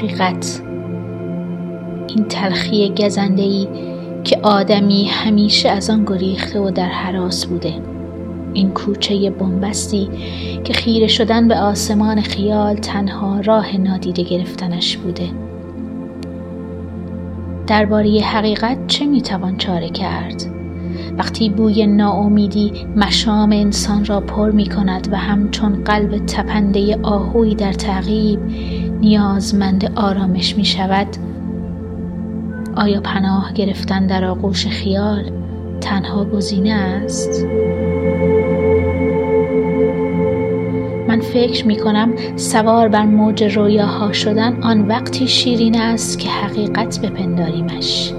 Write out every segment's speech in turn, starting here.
حقیقت. این تلخی گزندهی که آدمی همیشه از آن گریخته و در حراس بوده. این کوچه بنبستی که خیره شدن به آسمان خیال تنها راه نادیده گرفتنش بوده. درباره حقیقت چه می‌توان چاره کرد؟ وقتی بوی ناامیدی مشام انسان را پر می کند و همچون قلب تپنده آهوی در تعقیب نیازمند آرامش می شود آیا پناه گرفتن در آغوش خیال تنها گزینه است؟ من فکر می کنم سوار بر موج رویاها شدن آن وقتی شیرین است که حقیقت بپنداریمش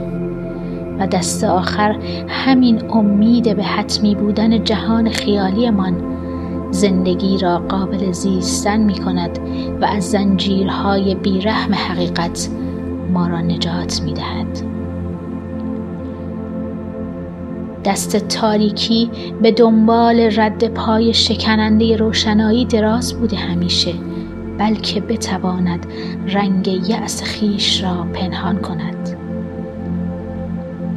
و دست آخر همین امید به حتمی بودن جهان خیالیمان زندگی را قابل زیستن می کند و از زنجیرهای بیرحم حقیقت ما را نجات می دهد. دست تاریکی به دنبال رد پای شکننده روشنایی دراز بوده همیشه بلکه بتواند رنگ یأس خیش را پنهان کند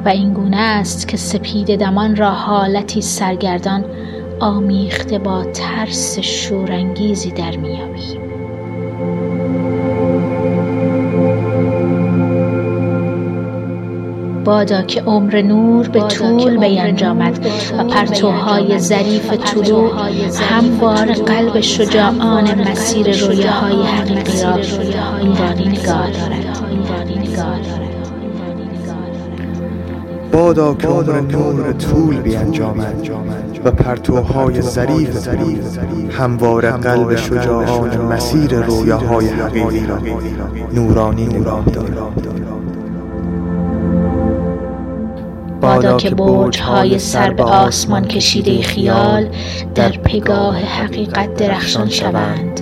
و این گونه است که سپید دمان را حالتی سرگردان آمیخته با ترس شورانگیزی در میابیم بادا که عمر نور به طول بینجامد و پرتوهای ظریف طلوع هموار قلب شجاعان مسیر رویاهای حقیقی را نورانی نگاه دارد. بادا که عمر نور طول بیانجامد و پرتوهای ظریف هموار قلب شجاعان مسیر رویاهای حقیقی را نورانی نگاه دارد. بادا که های سر به آسمان کشیده خیال در پگاه حقیقت درخشان شوند.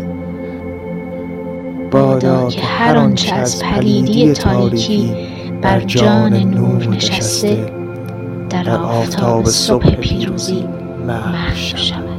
بادا که هر آنچه از پلیدی تاریکی بر جان نور نشسته در آفتاب صبح پیروزی محو شود.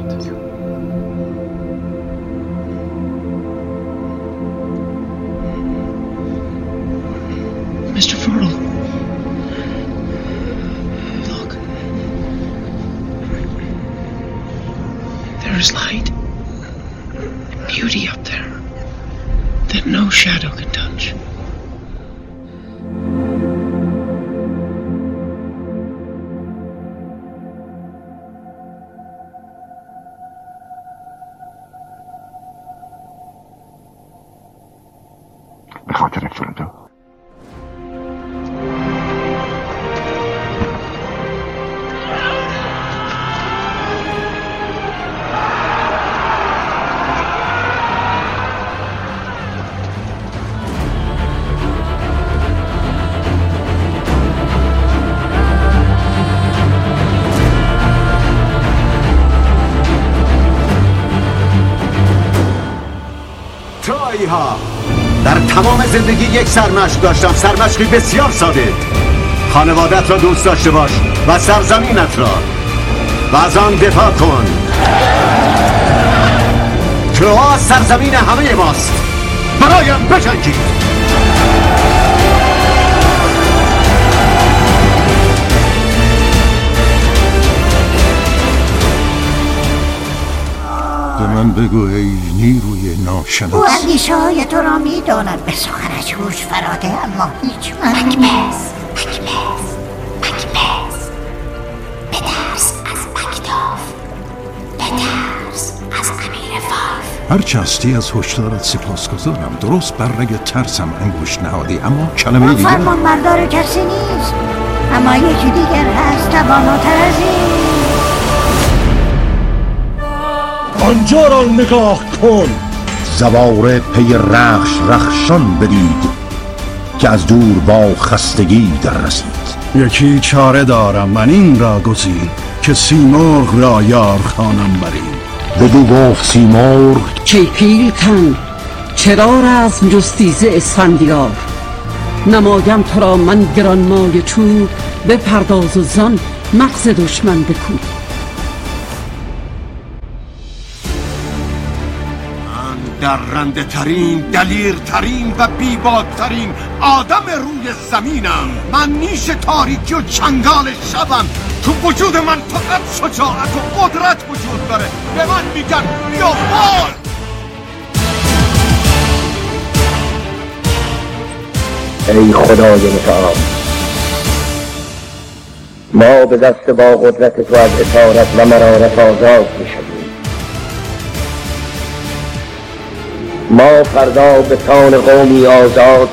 زندگی یک سرمشق داشتم. سرمشقی بسیار ساده. خانوادت را دوست داشته باش و سرزمینت را. و از آن دفاع کن. تروا سرزمین همه ماست. برایم بجنگید. به من بگو ای نیروی ناشناس. او اندیشه های تو را می داند به سخنش. هوش فراده اما هیچ معنی مکبس مکبس مکبس بترس از مکتاف بترس از امیر فاف. هر هستی از هشدارت سپاس گذارم درست بر رگ ترسم انگوش نهادی اما کلمه دیگر فرمان بردار کسی نیست. اما یکی دیگر هست تواناتر از این آنجا را نگاه کن. زواره پی رخش رخشان بدید که از دور با خستگی در رسید. یکی چاره دارم من این را گزین که سیمرغ را یار خانم بریم بدو گفت سیمرغ کی پیلتن چرا رزم جستیز اسفندیار؟ نمایم تو را من گرانمای چوب به پرداز و زان مغز دشمن بکوب درنده ترین دلیر ترین و بیبادترین آدم روی زمینم. من نیش تاریکی و چنگال شبم. تو وجود من فقط شجاعت و قدرت وجود داره. به من میگن بیا بال ای خدای متعال. ما به دست با قدرت تو از اطارت و مرارت آزاد می‌شویم. ما فردا به تان قومی آزاد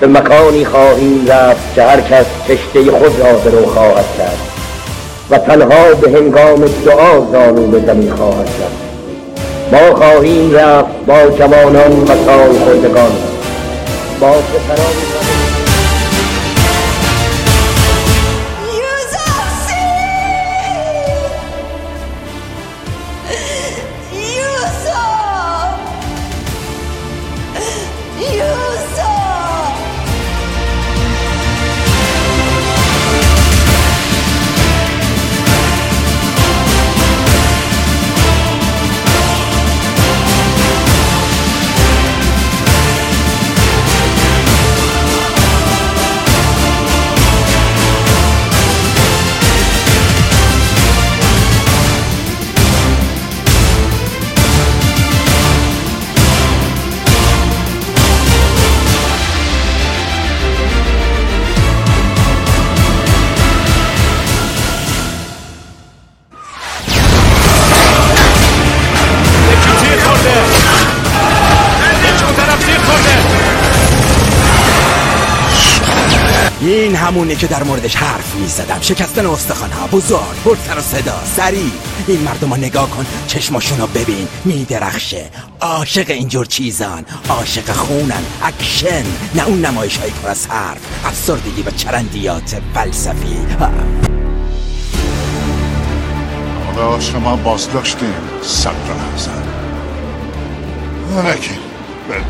به مکانی خواهیم رفت که هر کس کشته خود را به رو خواهد کرد و تنها به هنگام دعا زانو به زمین خواهد رفت. ما خواهیم رفت با جوانان و سال خوردگان با پسران همونه که در موردش حرف می زدم شکستن استخوان ها بزرگ پر و صدا سریع. این مردم رو نگاه کن چشماشون رو ببین. می درخشه عاشق اینجور چیزان. عاشق خونن. اکشن. نه اون نمایش های پر از حرف. افسردگی و چرندیات فلسفی. حالا شما باز داشتیم صبر نزن نکن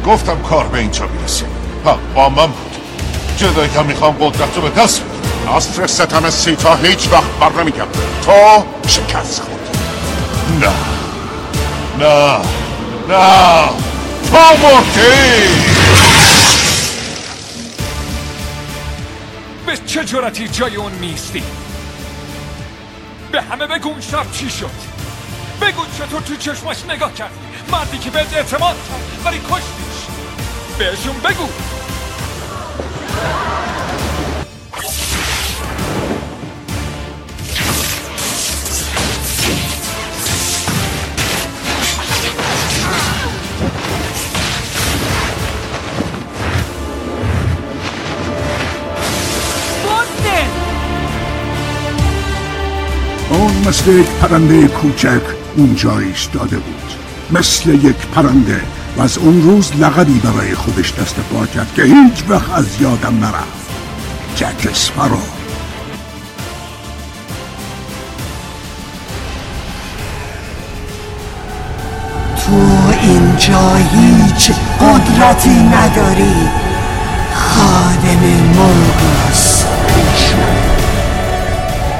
گفتم کار به اینجا بیرسیم ها با من بود. جدایی که می‌خوام قدرت رو به دست. اصر ستم سیتا هیچ وقت بر نمیگم تو شکست خورد. نه. نه. نه. تو مردی به چه جرأتی جای اون میستی به همه بگو اون شب چی شد. بگو چطور تو چشماش نگاه کردی. مردی که بهت اعتماد کرد ولی کشتیش. بهشون بگو. مثل یک پرنده کوچک اونجا ایستاده بود. مثل یک پرنده و از اون روز لقبی برای خودش دست پا کرد که هیچ وقت از یادم نرفت. جک اسپارو. تو اینجا هیچ قدرتی نداری. خادم مرگاس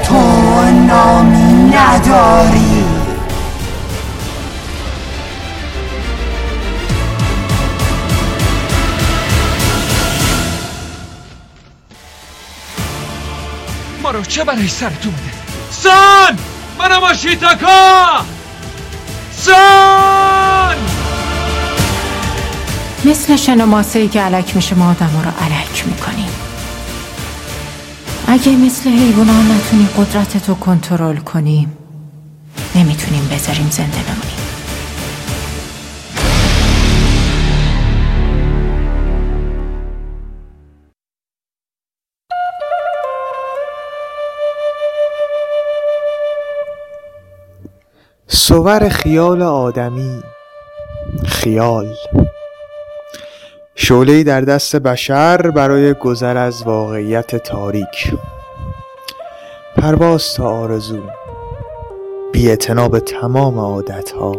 تو نامی نداری. رو چه برای سرتون سان منو ماشیتاکا سان مثل شنماسه ای که علک میشه ما آدم رو علک می‌کنیم. اگه مثل حیوانان نتونیم قدرت رو کنترل کنیم نمی‌تونیم بذاریم زنده بمونیم. صور خیال آدمی. خیال. شعله در دست بشر برای گذر از واقعیت تاریک. پرواز تا آرزو. بی به تمام عادت ها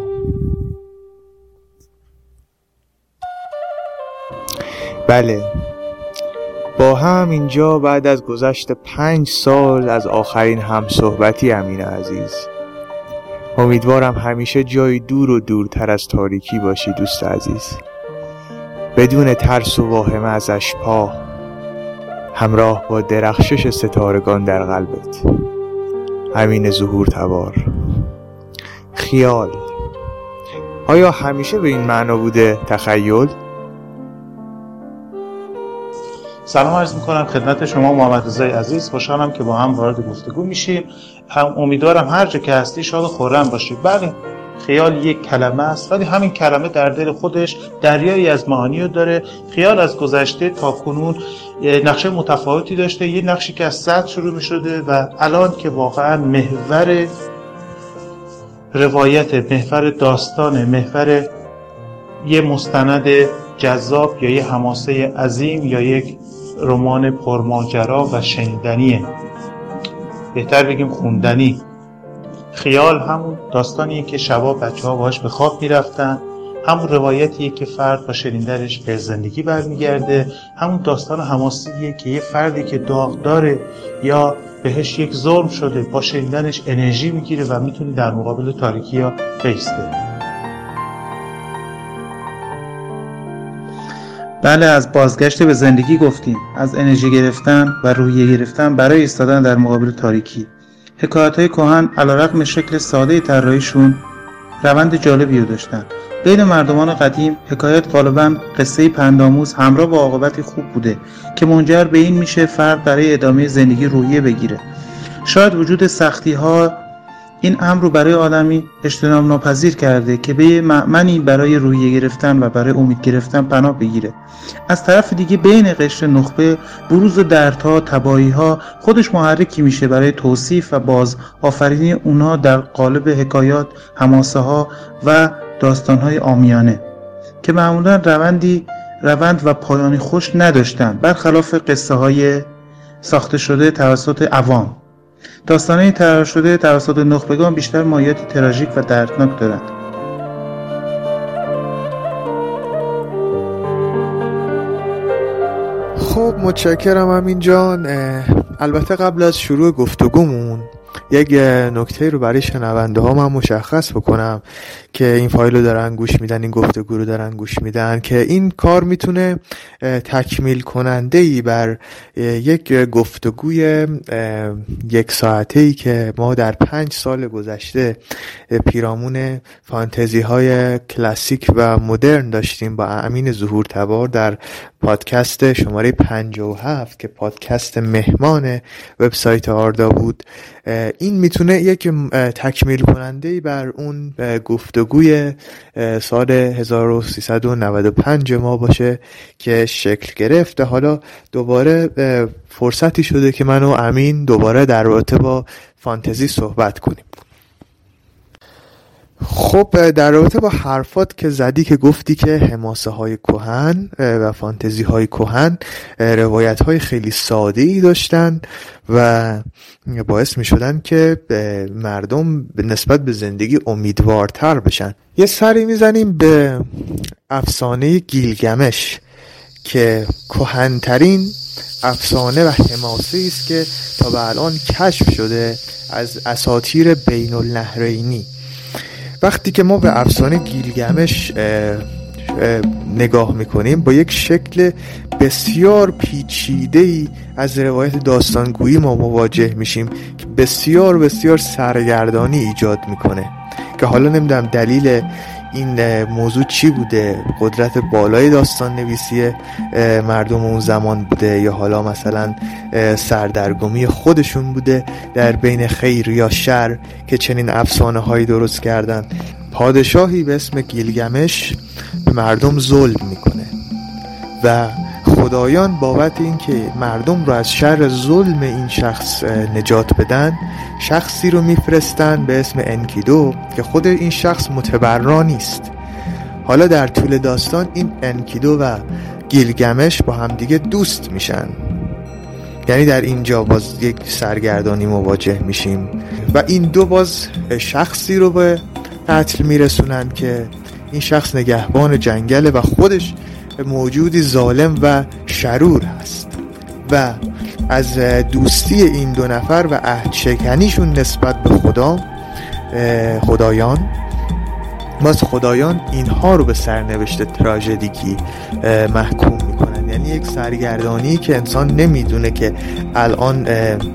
بله. با هم اینجا بعد از گذشت پنج سال از آخرین همصحبتی امین عزیز. امیدوارم همیشه جایی دور و دورتر از تاریکی باشی دوست عزیز. بدون ترس و واهمه از اشپا همراه با درخشش ستارگان در قلبت. همین ظهور تبار. خیال. آیا همیشه به این معنا بوده تخیل؟ سلام عرض می‌کنم خدمت شما محمد رضای عزیز. خوشحالم که با هم وارد گفتگو میشیم. هم امیدوارم هر جا که هستی شاد خورم باشید. بله خیال یک کلمه است ولی همین کلمه در دل خودش دریایی از معانی رو داره. خیال از گذشته تا کنون نقشه متفاوتی داشته. یه نقشی که از صد شروع می شده و الان که واقعا محور روایت محور داستان محور یه مستند جذاب یا یه حماسه عظیم یا یک رمان پرماجرا و شنیدنیه. بهتر بگیم خوندنی. خیال همون داستانیه که شبا بچه ها باش به خواب می‌رفتن. همون روایتیه که فرد با شنیدنش به زندگی برمیگرده. همون داستان حماسیه که یه فردی که داغ داره یا بهش یک ظلم شده با شنیدنش انرژی می‌گیره و می‌تونی در مقابل تاریکی ها بیسته. بله از بازگشت به زندگی گفتیم. از انرژی گرفتن و روحیه گرفتن برای ایستادن در مقابل تاریکی. حکایت های کوهن علیرغم شکل ساده طراحیشون روند جالبی رو داشتن. بین مردمان قدیم حکایت غالبا قصه پنداموز همراه با عاقبتی خوب بوده که منجر به این میشه فرد برای ادامه زندگی روحیه بگیره. شاید وجود سختی ها این امر رو برای آدمی اجتناب ناپذیر کرده که به معمنی برای روحیه گرفتن و برای امید گرفتن پناه بگیره. از طرف دیگه بین قشر نخبه بروز دردها تبایی ها خودش محرکی میشه برای توصیف و باز آفرینی اونها در قالب حکایات هماسه ها و داستان های آمیانه که معمولا روندی روند و پایانی خوش نداشتن. برخلاف قصه های ساخته شده توسط عوام. داستانه ترار شده توسط نخبگان بیشتر مایاتی تراژیک و دردناک دارند خب متشکرم امین جان. البته قبل از شروع گفتگومون یک نکته رو برای شنونده ها من مشخص بکنم که این فایل رو دارن گوش میدن این گفتگو رو دارن گوش میدن که این کار می‌تونه تکمیل کننده ای بر یک گفتگوی یک ساعته ای که ما در پنج سال گذشته پیرامون فانتزی های کلاسیک و مدرن داشتیم با امین ظهور تبار در پادکست شماره 57 که پادکست مهمان وبسایت آردا بود. این می‌تونه یک تکمیل کننده بر اون گفتگوی سال 1395 ما باشه که شکل گرفته حالا دوباره فرصتی شده که من و امین دوباره در رابطه با فانتزی صحبت کنیم. خب در رابطه با حرفات که زدی که گفتی که حماسه های کوهن و فانتزی های کوهن روایت های خیلی ساده ای داشتن و باعث می شدن که مردم نسبت به زندگی امیدوارتر بشن. یه سری می‌زنیم به افسانه گیلگمش که کهنترین افسانه و حماسه است که تا به الان کشف شده از اساطیر بین النهرینی وقتی که ما به افسانه گیلگمش نگاه می‌کنیم با یک شکل بسیار پیچیده ای از روایت داستانگویی ما مواجه میشیم که بسیار بسیار سرگردانی ایجاد می‌کنه. که حالا نمی‌دونم دلیل این موضوع چی بوده؟ قدرت بالای داستان نویسی مردم اون زمان بوده یا حالا مثلا سردرگمی خودشون بوده در بین خیر یا شر که چنین افسانه هایی درست کردن. پادشاهی به اسم گیلگمش به مردم ظلم می‌کنه و خدایان بابت اینکه مردم رو از شر ظلم این شخص نجات بدن شخصی رو میفرستن به اسم انکیدو که خود این شخص متبرا نیست. حالا در طول داستان این انکیدو و گیلگمش با همدیگه دوست میشن. یعنی در اینجا باز یک سرگردانی مواجه میشیم و این دو باز شخصی رو به قتل میرسونن که این شخص نگهبان جنگله و خودش موجودی ظالم و شرور هست و از دوستی این دو نفر و عهد نسبت به خدا خدایان باز خدایان اینها رو به سرنوشت تراژدیکی محکوم می‌کنن. یعنی یک سرگردانی که انسان نمی‌دونه که الان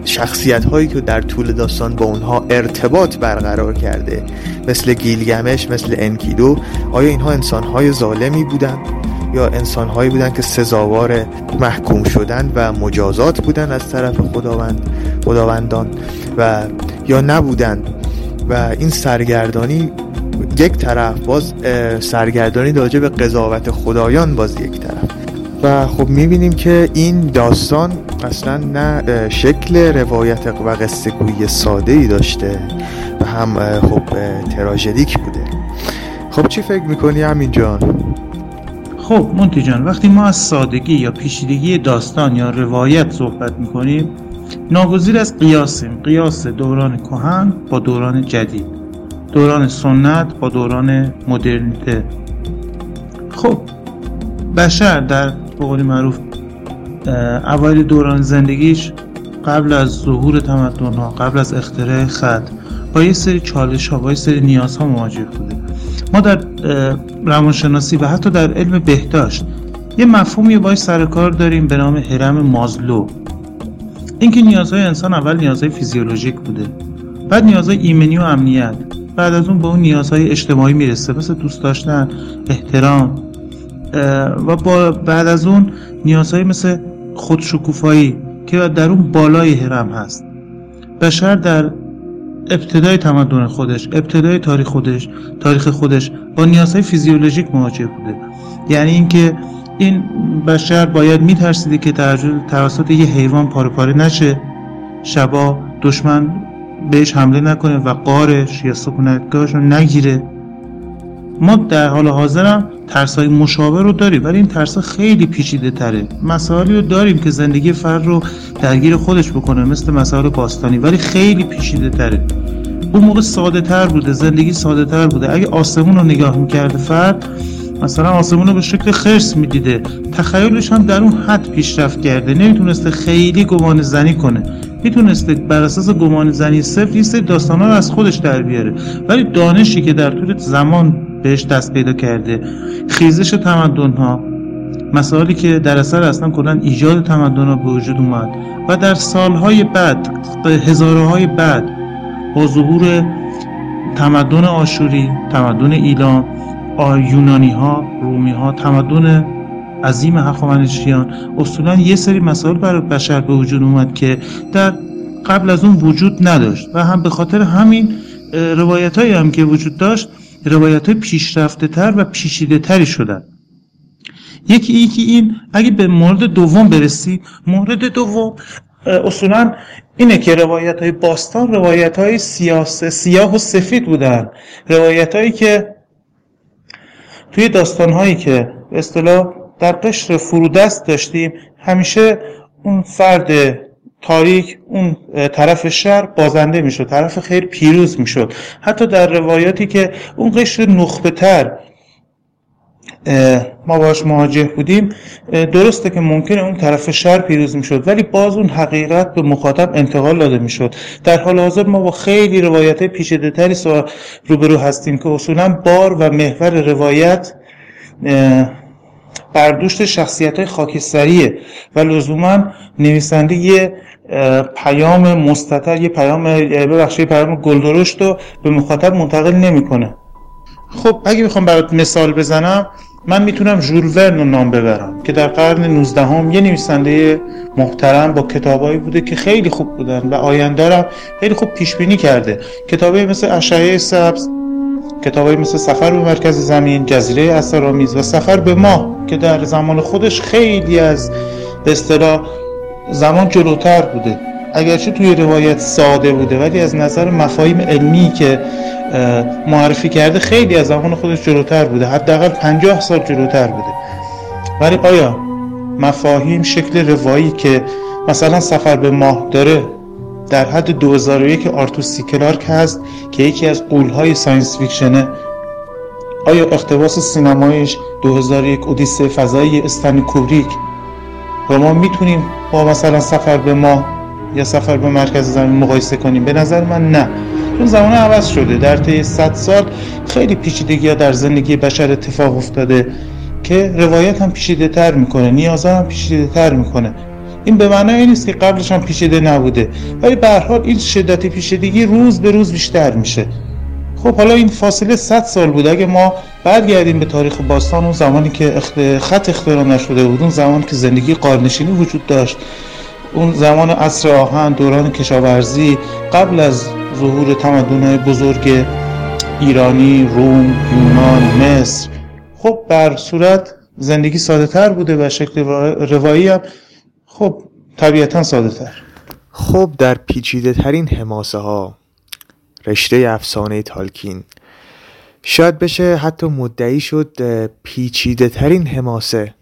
شخصیت هایی که در طول داستان با اونها ارتباط برقرار کرده مثل گیلگمش مثل انکیدو آیا اینها انسان های ظالمی بودن؟ یا انسان هایی بودن که سزاوار محکوم شدن و مجازات بودن از طرف خداوند خداوندان و یا نبودن. و این سرگردانی یک طرف باز سرگردانی راجع به قضاوت خدایان باز یک طرف. و خب می‌بینیم که این داستان اصلا نه شکل روایت و قصه گویی ساده ای داشته و هم خب تراژدیک بوده. خب چی فکر می‌کنی همین جان؟ خب مونتی جان وقتی ما از سادگی یا پیشیدگی داستان یا روایت صحبت می‌کنیم ناگزیر از قیاسیم. قیاس دوران کهن با دوران جدید. دوران سنت با دوران مدرنیته. خب بشر در بقول معروف اوایل دوران زندگیش قبل از ظهور تمدن ها قبل از اختراع خط با یه سری چالش ها با یه سری نیاز ها مواجه بوده. ما در روانشناسی و حتی در علم بهداشت یه مفهومی باید سر کار داریم به نام هرم مازلو. اینکه نیازهای انسان اول نیازهای فیزیولوژیک بوده بعد نیازهای ایمنی و امنیت بعد از اون به اون نیازهای اجتماعی می‌رسه. مثل دوست داشتن احترام و با بعد از اون نیازهای مثل خودشکوفایی که در اون بالای هرم هست. بشر در ابتدای تمدن خودش ابتدای تاریخ خودش تاریخ خودش با نیازهای فیزیولوژیک مواجه بوده. یعنی اینکه این بشر باید میترسیده که توسط یه حیوان پاره پاره نشه. شبا دشمن بهش حمله نکنه و قارش یا سکونتگاهش رو نگیره. ما در حال حاضرم ترس های مشابه رو داریم ولی این ترس خیلی پیچیده تره. مسائلی رو داریم که زندگی فرد رو درگیر خودش بکنه مثل مسائل باستانی ولی خیلی پیچیده تره. اون موقع ساده تر بوده زندگی ساده تر بوده. اگه آسمون رو نگاه می‌کرده فرد مثلا آسمون رو به شکل خرس می‌دیده. تخیلش هم در اون حد پیشرفت کرده. نمی‌تونسته خیلی گمان زنی کنه. می‌تونسته بر اساس گمان زنی صفر یه سری ها رو از خودش در بیاره. ولی دانشی که در طول زمان بهش دست پیدا کرده. خیزش تمدن ها مسائلی که در اثر اصلا کلا ایجاد تمدن ها به وجود اومد و در سالهای بعد هزاره های بعد با ظهور تمدن آشوری تمدن ایلام یونانی ها رومی ها تمدن عظیم هخامنشیان اصولا یه سری مسائل برای بشر به وجود اومد که در قبل از اون وجود نداشت و هم به خاطر همین روایت هم که وجود داشت روایت های پیشرفته تر و پیشیده تری شدن. یکی یکی این اگه به مورد دوم برسی مورد دوم اصولا اینه که روایت های باستان روایت های سیاه و سفید بودن. روایت هایی که توی داستان هایی که اصطلاح در قشر فرودست داشتیم همیشه اون فرد تاریک اون طرف شر بازنده می‌شد طرف خیر پیروز می‌شد. حتی در روایاتی که اون قشر نخبه تر ما باش مواجه بودیم درسته که ممکنه اون طرف شر پیروز می‌شد ولی باز اون حقیقت به مخاطب انتقال داده می‌شد. در حال حاضر ما با خیلی روایت پیچیده تری روبرو هستیم که اصولا بار و محور روایت بردوشت شخصیت های خاکستریه و لزوما نویسنده یه پیام مستطر یه پیام ببخشید پیام گلدرشت رو به مخاطب منتقل نمی‌کنه. خب اگه می‌خوام برات مثال بزنم من می‌تونم ژول ورن رو نام ببرم که در قرن 19 هم یه نویسنده محترم با کتابایی بوده که خیلی خوب بودن و آینده خیلی خوب پیش بینی کرده. کتابایی مثل اشعه سبز کتابایی مثل سفر به مرکز زمین جزیره اسرآمیز و سفر به ماه که در زمان خودش خیلی از به اصطلاح زمان جلوتر بوده. اگرچه توی روایت ساده بوده ولی از نظر مفاهیم علمی که معرفی کرده خیلی از زمان خودش جلوتر بوده. حداقل 50 سال جلوتر بوده. ولی آیا مفاهیم شکل روایی که مثلا سفر به ماه داره در حد 2001 آرتور سی کلارک هست که یکی از غولهای science fiction ه آیا اقتباس سینمایش 2001 اودیسه فضایی استنلی کوبریک رو ما می‌تونیم با مثلا سفر به ماه یا سفر به مرکز زمین مقایسه کنیم؟ به نظر من نه. چون زمان عوض شده. در طی 100 سال خیلی پیچیدگی ها در زندگی بشر اتفاق افتاده که روایت هم پیچیده تر می‌کنه نیازها هم پیچیده تر می‌کنه. این به معنای نیست که قبلش هم پیچیده نبوده. ولی به هر حال این شدت پیچیدگی روز به روز بیشتر میشه. خب حالا این فاصله 100 سال بود. اگه ما برگردیم به تاریخ باستان اون زمانی که خط اختراع نشده بود اون زمانی که زندگی قارنشینی وجود داشت. اون زمان عصر آهن دوران کشاورزی قبل از ظهور تمدن‌های بزرگ ایرانی، روم، یونان، مصر. خب بر صورت زندگی ساده تر بوده و شکل روایی هم خب طبیعتا ساده تر خب در پیچیده ترین حماسه ها رشته افسانه تالکین. شاید بشه حتی مدعی شد پیچیده ترین حماسه.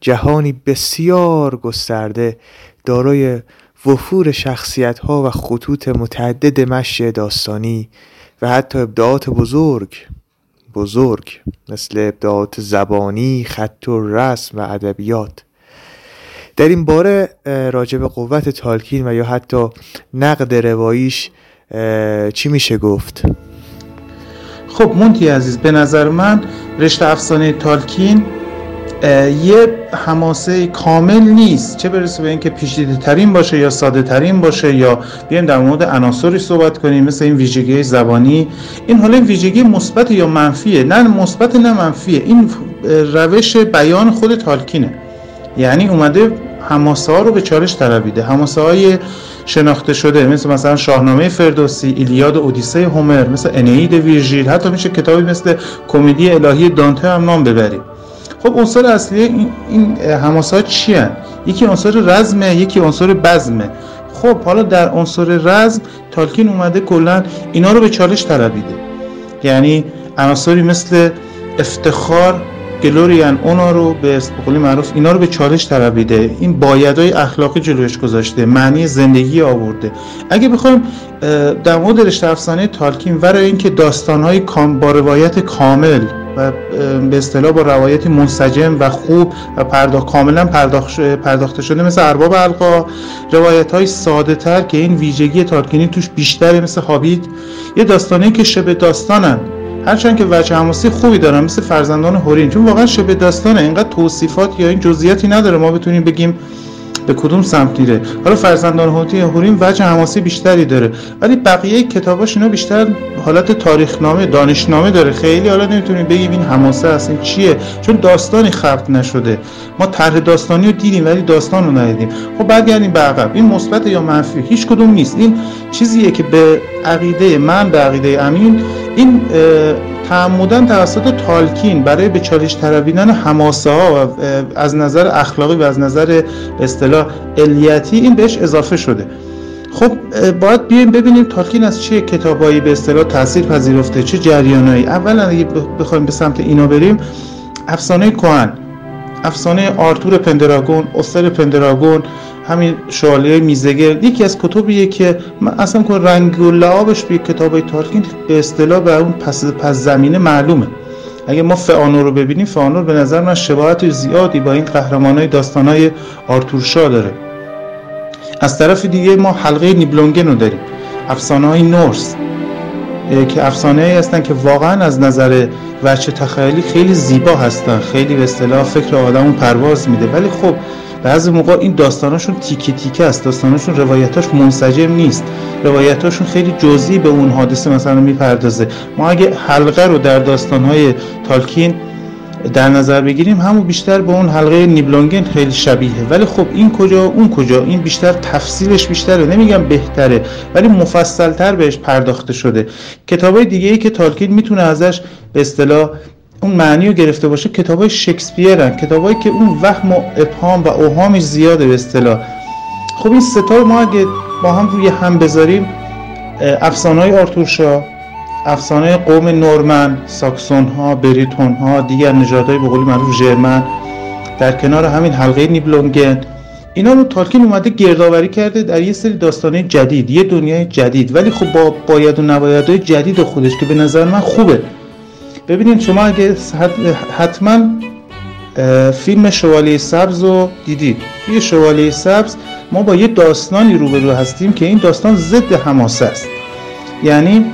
جهانی بسیار گسترده دارای وفور شخصیت ها و خطوط متعدد مشی داستانی و حتی ابداعات بزرگ. بزرگ مثل ابداعات زبانی، خط و رسم و ادبیات. در این باره راجب قوت تالکین و یا حتی نقد رواییش چی میشه گفت؟ خب مونتی عزیز به نظر من رشته افسانه تالکین یه حماسه کامل نیست. چه برسه به اینکه پیچیده ترین باشه یا ساده ترین باشه یا بیایم در مورد عناصری صحبت کنیم مثل این ویژگی زبانی. این حالا این ویژگی مثبت یا منفیه؟ نه مثبت نه منفیه. این روش بیان خود تالکینه. یعنی اومده حماسه ها رو به چالش طلبیده. حماسه های شناخته شده مثل مثلا شاهنامه فردوسی ایلیاد و اودیسه هومر مثل انئید ویرژیل حتی میشه کتابی مثل کمدی الهی دانته هم نام ببریم خب عنصر اصلی این, این حماسه ها چی هن؟ یکی عنصر رزمه یکی عنصر بزمه. خب حالا در عنصر رزم تالکین اومده کلا اینا رو به چالش طلبیده. یعنی عناصری مثل افتخار گلوریان اونا رو به قولی معروف اینا رو به چالش طلبیده. این بایدهای اخلاقی جلوش گذاشته معنی زندگی آورده. اگه بخوایم در مورد رشته افسانه تالکین برای اینکه داستانهای با روایت کامل و به اصطلاح با روایتی منسجم و خوب و پرداخت کاملا پرداخت پرداخته شده مثل ارباب القا روایت های ساده تر که این ویژگی تالکینی توش بیشتره مثل هابیت. یه داستانی که شبه داستانن. هرچند که وجه حماسی خوبی دارن مثل فرزندان هورین چون واقعا شبه داستانه. اینقدر توصیفات یا این جزئیاتی نداره. ما بتونیم بگیم به کدوم سمت میره. حالا فرزندان هوتی هوریم وجه حماسی بیشتری داره. ولی بقیه کتاباش اینا بیشتر حالت تاریخنامه دانشنامه داره. خیلی حالا نمی‌تونیم بگیم این حماسه اصلا چیه. چون داستانی خلق نشده. ما طرح داستانی رو دیدیم ولی داستان رو ندیدیم. خب برگردیم به عقب. این مثبت یا منفی؟ هیچ کدوم نیست. این چیزیه که به عقیده من به عقیده امین این تعمدن توسط تالکین برای به چالش طلبیدن حماسه ها و از نظر اخلاقی و از نظر اصطلاح علیتی این بهش اضافه شده. خب باید بیایم ببینیم تالکین از چه کتابایی به اصطلاح تاثیر پذیرفته چه جریانایی. اولا اگه بخوایم به سمت اینا بریم افسانه کهن افسانه آرتور پندراگون استر پندراگون همین شوالیه میزگر یکی از کتبیه که من اصلا که رنگ و لعابش به کتاب تالکین به اصطلاح به اون پس, پس زمینه معلومه. اگه ما فعانور رو ببینیم فعانور به نظر من شباهت زیادی با این قهرمانای آرتور داره. از طرف دیگه ما حلقه نیبلونگن رو داریم. افسانه های نورس که افسانه هایی هستن که واقعا از نظر وچه تخیلی خیلی زیبا هستن. خیلی به اصطلاح فکر آدمون پرواز میده. ولی خب بعضی موقع این داستاناشون تیکه تیکه است. داستاناشون روایتاش منسجم نیست. روایتاشون خیلی جزئی به اون حادثه مثلا می‌پردازه. ما اگه حلقه رو در داستانهای تالکین در نظر بگیریم همون بیشتر به اون حلقه نیبلونگن خیلی شبیه ولی خب این کجا اون کجا؟ این بیشتر تفصیلش بیشتره. نمیگم بهتره ولی مفصلتر بهش پرداخته شده. کتابای دیگه ای که تالکین می‌تونه ازش به اصطلاح اون معنی رو گرفته باشه کتاب های شکسپیرن کتابایی که اون وهم و ابهام و اوهامش زیاده به اصطلاح. خب این ستا ما اگه با هم روی هم بذاریم افسانه های آرتورشا افسانه قوم نورمن ساکسون ها بریتون ها دیگر نژادهای به قولی معروف ژرمن در کنار همین حلقه نیبلونگن. اینا رو تالکین اومده گردآوری کرده در یه سری داستانه جدید یه دنیای جدید. ولی خب با باید و نبایدهای جدید خودش که به نظر من خوبه. ببینید شما اگه حتما فیلم شوالیه سبز رو دیدید. توی شوالیه سبز ما با یه داستانی روبرو هستیم که این داستان ضد حماسه است. یعنی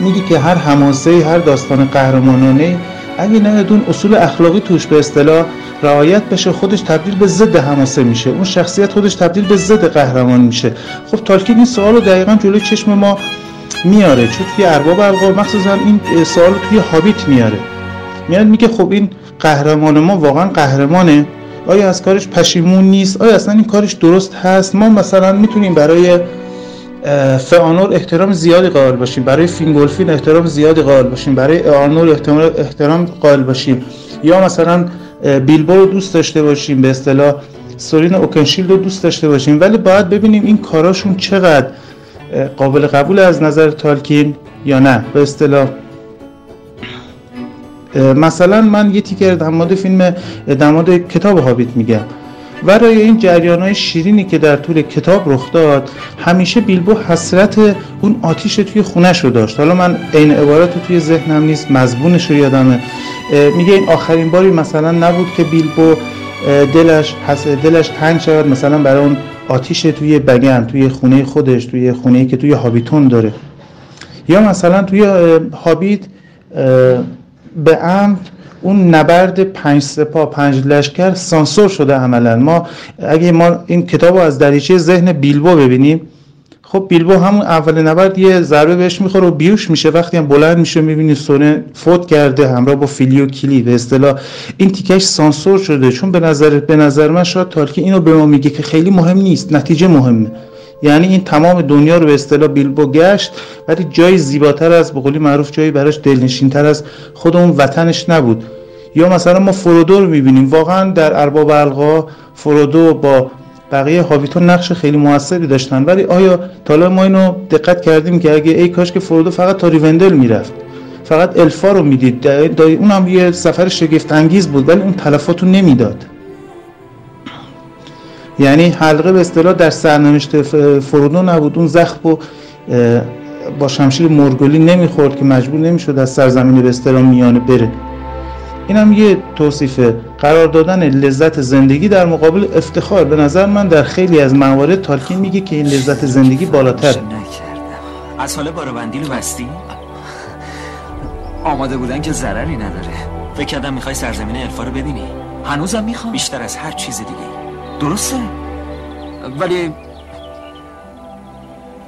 میگی که هر حماسه هر داستان قهرمانانه اگه نه اون اصول اخلاقی توش به اصطلاح رعایت بشه خودش تبدیل به ضد حماسه میشه. اون شخصیت خودش تبدیل به ضد قهرمان میشه. خب تالکین این سوال رو دقیقا جلوی چشم ما میاره. چون توی ارباب القاب مخصوصا این سوال توی هابیت میاره. میاد میگه خب این قهرمان ما واقعا قهرمانه. آیا از کارش پشیمون نیست؟ آیا اصلا این کارش درست هست؟ ما مثلا می‌تونیم برای فئانور احترام زیادی قائل باشیم. برای فینگولفین احترام زیادی قائل باشیم. برای آرنور احترام قائل باشیم. یا مثلا بیلبو رو دوست داشته باشیم. به اصطلاح تورین اوکنشیلد رو دوست داشته باشیم. ولی باید ببینیم این کاراشون چقدر قابل قبول از نظر تالکین یا نه؟ به اصطلاح. مثلا من یه تیکر در مورد فیلم در مورد کتاب هابیت میگم. برای این جریان های شیرینی که در طول کتاب رخ داد همیشه بیلبو حسرت اون آتیش توی خونش رو داشت. حالا من عین عبارت رو توی ذهنم نیست مزبونش رو یادمه. میگه این آخرین باری مثلا نبود که بیلبو دلش دلش تنگ شود مثلا برای اون آتیش توی بگن توی خونه خودش توی خونه که توی هابیتون داره. یا مثلا توی هابیت به عمد اون نبرد پنج سپاه پنج لشکر سانسور شده عملا. ما اگه ما این کتاب رو از دریچه ذهن بیلبو ببینیم خب بیلبو همون اول نبرد یه ضربه بهش می‌خوره و بیوش میشه. وقتی هم بلند میشه می‌بینی سونه فوت کرده همراه با فیلیو کلی به اصطلاح این تیکش سانسور شده. چون به نظر به نظر من شاید تالکی اینو به ما میگه که خیلی مهم نیست. نتیجه مهمه. یعنی این تمام دنیا رو به اصطلاح بیلبو گشت ولی جای زیباتر از به قولی معروف جایی براش دلنشینتر از خود اون وطنش نبود. یا مثلا ما فرودو رو می‌بینیم. واقعا در ارباب القا فرودو با بقیه هابیتون نقش خیلی موثری داشتن. ولی آیا تا ما اینو دقت کردیم که اگه ای کاش که فرودو فقط تا ریوندل می‌رفت فقط الفا رو می‌دید اون یه سفر شگفت انگیز بود ولی اون تلفاتو نمی‌داد. یعنی حلقه به اصطلاح در سرنوشت فرودو نبود. اون زخم و با شمشیر مرگولی نمی‌خورد که مجبور نمی‌شد از سرزمین به اصطلاح میانه بره. این هم یه توصیفه قرار دادن لذت زندگی در مقابل افتخار. به نظر من در خیلی از موارد تالکین میگه که این لذت زندگی بالاتر. از حال باربندی رو بستی؟ آماده بودن که ضرری نداره. فکر کردم می‌خوای سرزمین الفا رو ببینی. هنوزم می‌خوام بیشتر از هر چیز دیگه. درسته؟ ولی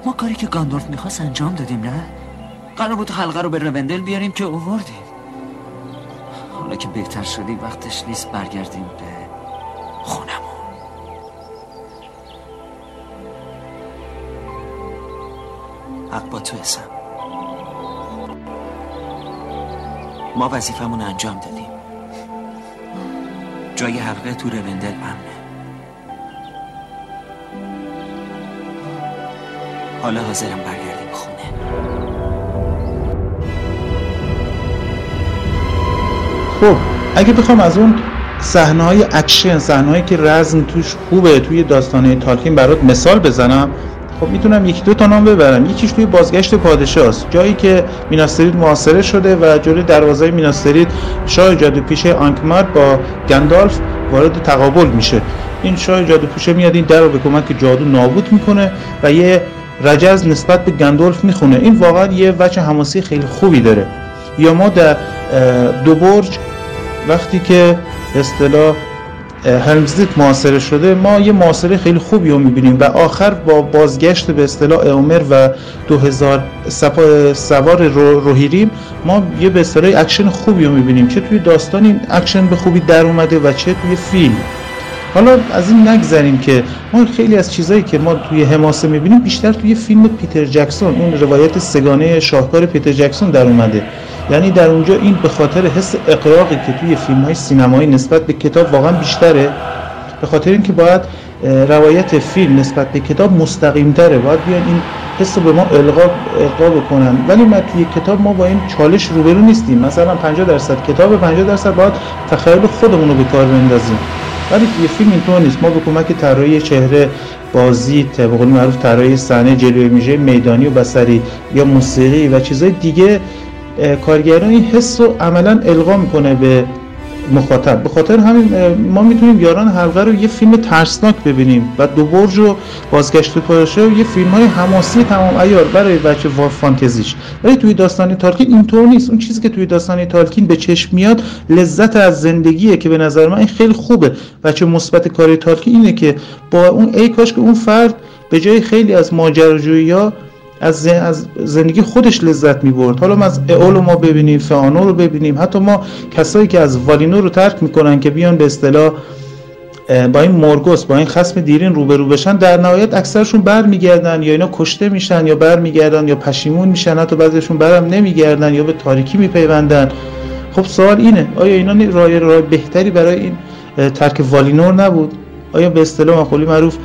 ما کاری که گاندورف می‌خواست انجام دادیم نه؟ قرار بود حلقه رو به روندل بیاریم که اووردیم. حالا که بهتر شدی وقتش نیست برگردیم به خونمون. حق با تو اسم ما وظیفمون انجام دادیم. جای حلقه تو ریوندل امنه. حالا حاضرم برگردیم خونه. خب اگه بخوام از اون صحنه های اکشن صحنه هایی که رزم توش خوبه توی داستانه تالکین برات مثال بزنم خب می‌تونم یکی دو تا نام ببرم. یکیش توی بازگشت پادشاست جایی که میناسترید محاصره شده و جلوی دروازه میناسترید شاه جادوپیشه آنکمار با گندالف وارد تقابل میشه. این شاه جادوپیشه میاد این در رو به کمک جادو نابود می‌کنه و یه رجز نسبت به گندالف می‌خونه. این واقعا یه وجه حماسی خیلی خوبی داره. یا ما در دو برج. وقتی که اصطلاح هلمزدیت معاصره شده ما یه معاصره خیلی خوبی رو می‌بینیم. و آخر با بازگشت به اصطلاح اومر و 2000 سوار روهیریم ما یه به اصطلاح اکشن خوبی رو می‌بینیم چه توی داستان این اکشن به خوبی در اومده و چه توی فیلم. حالا از این نگذریم که ما خیلی از چیزهایی که ما توی حماسه می‌بینیم بیشتر توی فیلم پیتر جکسون اون روایت سگانه شاهکار پیتر جکسون در اومده. یعنی در اونجا این به خاطر حس اغراقی که توی فیلم های سینمایی نسبت به کتاب واقعا بیشتره. به خاطر اینکه باید روایت فیلم نسبت به کتاب مستقیم تره باید بیان این حس به ما القا, القا بکنن. ولی ما توی کتاب ما با این چالش روبرو نیستیم. مثلا 50 درصد کتاب 50 درصد باید تخیل خودمون رو به کار بندازیم. ولی توی فیلم اینطور نیست. ما به کمک طراحی چهره بازی طبق معروف طراحی صحنه جلوی میشه میدانی و بصری یا موسیقی و چیزهای دیگه کارگران این حس رو عملا القا می‌کنه به مخاطب. به خاطر همین ما می‌تونیم یاران حلقه رو یه فیلم ترسناک ببینیم. و دو برج و بازگشت پادشاه و یه فیلم های حماسی تمام. ایار برای بچه فانتزیش. ولی توی داستان تالکین اینطور نیست. اون چیزی که توی داستان تالکین به چشم میاد لذت از زندگیه که به نظر من این خیلی خوبه. بچه مثبت کاری تالکین اینه که با اون ای کاش که اون فرد به جای خیلی از ماجراجویی ها از, از زندگی خودش لذت می برد حالا ما از اولو ما ببینیم فانو رو ببینیم. حتی ما کسایی که از والینو رو ترک می‌کنن که بیان به اصطلاح با این مورگوس با این خسم دیرین روبرو بشن در نهایت اکثرشون برمیگردن. یا اینا کشته میشن یا برمیگردن یا پشیمون میشن حتی بعضیشون برم نمیگردن یا به تاریکی میپیوندن. خب سوال اینه آیا اینا راه راه بهتری برای این ترک والینور نبود؟ آیا به اصطلاح مقولی معروف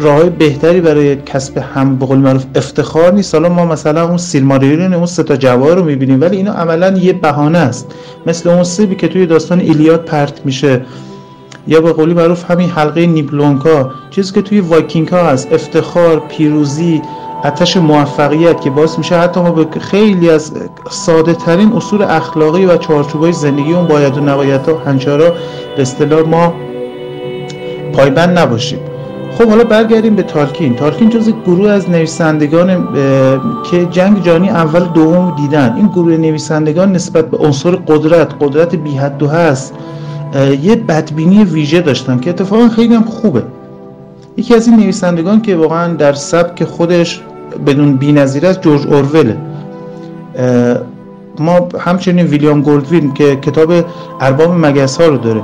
راه بهتری برای کسب هم به قول معروف افتخار نیست. حالا ما مثلا اون سیلماریون اون سه تا جواهر رو می‌بینیم ولی اینا عملا یه بهانه است. مثل اون سیبی که توی داستان ایلیاد پرت میشه. یا به قولی معروف همین حلقه نیبلونگا. چیزی که توی وایکینگ ها هست. افتخار پیروزی اتش موفقیت که باعث میشه حتی ما به خیلی از ساده ترین اصول اخلاقی و چارچوبای زندگی اون باید و نباید ها هنجارا به اصطلاح ما پایبند نباشیم. خب حالا برگردیم به تالکین. تالکین جز گروه از نویسندگان که جنگ جانی اول دوم دیدن. این گروه نویسندگان نسبت به عنصر قدرت قدرت بی حد و هست یه بدبینی ویژه داشتن که اتفاقا خیلی هم خوبه. یکی از این نویسندگان که واقعا در سبک خودش بدون بی‌نظیر است جورج اوروله ما همچنین ویلیام گولدوین که کتاب ارباب مگس ها رو داره.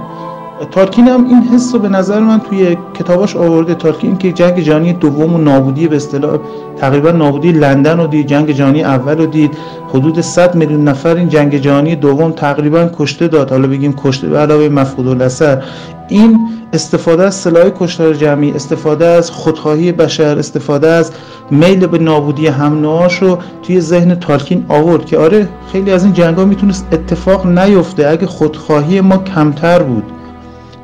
تارکین هم این حس رو به نظر من توی کتاباش آورده. تارکین که جنگ جهانی دوم و نابودی به اصطلاح تقریبا نابودی لندن رو دید جنگ جهانی اول رو دید. حدود 100 میلیون نفر این جنگ جهانی دوم تقریبا کشته داد. حالا بگیم کشته به علاوه مفقود الاثر. این استفاده از سلاح کشتار جمعی استفاده از خودخواهی بشر استفاده از میل به نابودی هم رو توی ذهن تالکین آورد که آره خیلی از این جنگ ها می‌تونست اتفاق نیفته. اگه خودخواهی ما کمتر بود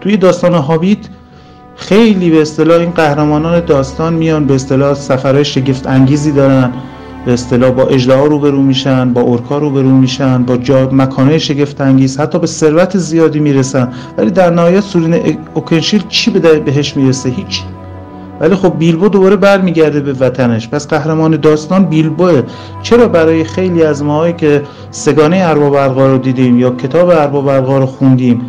توی داستان هابیت خیلی به اصطلاح این قهرمانان داستان میان به اصطلاح سفرهای شگفت انگیزی دارن به اصطلاح با اجدها روبرو میشن با اورکا روبرو میشن با جا مکانهای شگفت انگیز حتی به ثروت زیادی می‌رسن. ولی در نهایت سورین اوکنشیل چی به بهش می‌رسه؟ هیچ. ولی خب بیلبو دوباره برمیگرده به وطنش. پس قهرمان داستان بیلبوه. چرا برای خیلی از ماهایی که سگانه ارباب رو دیدیم یا کتاب ارباب رو خوندیم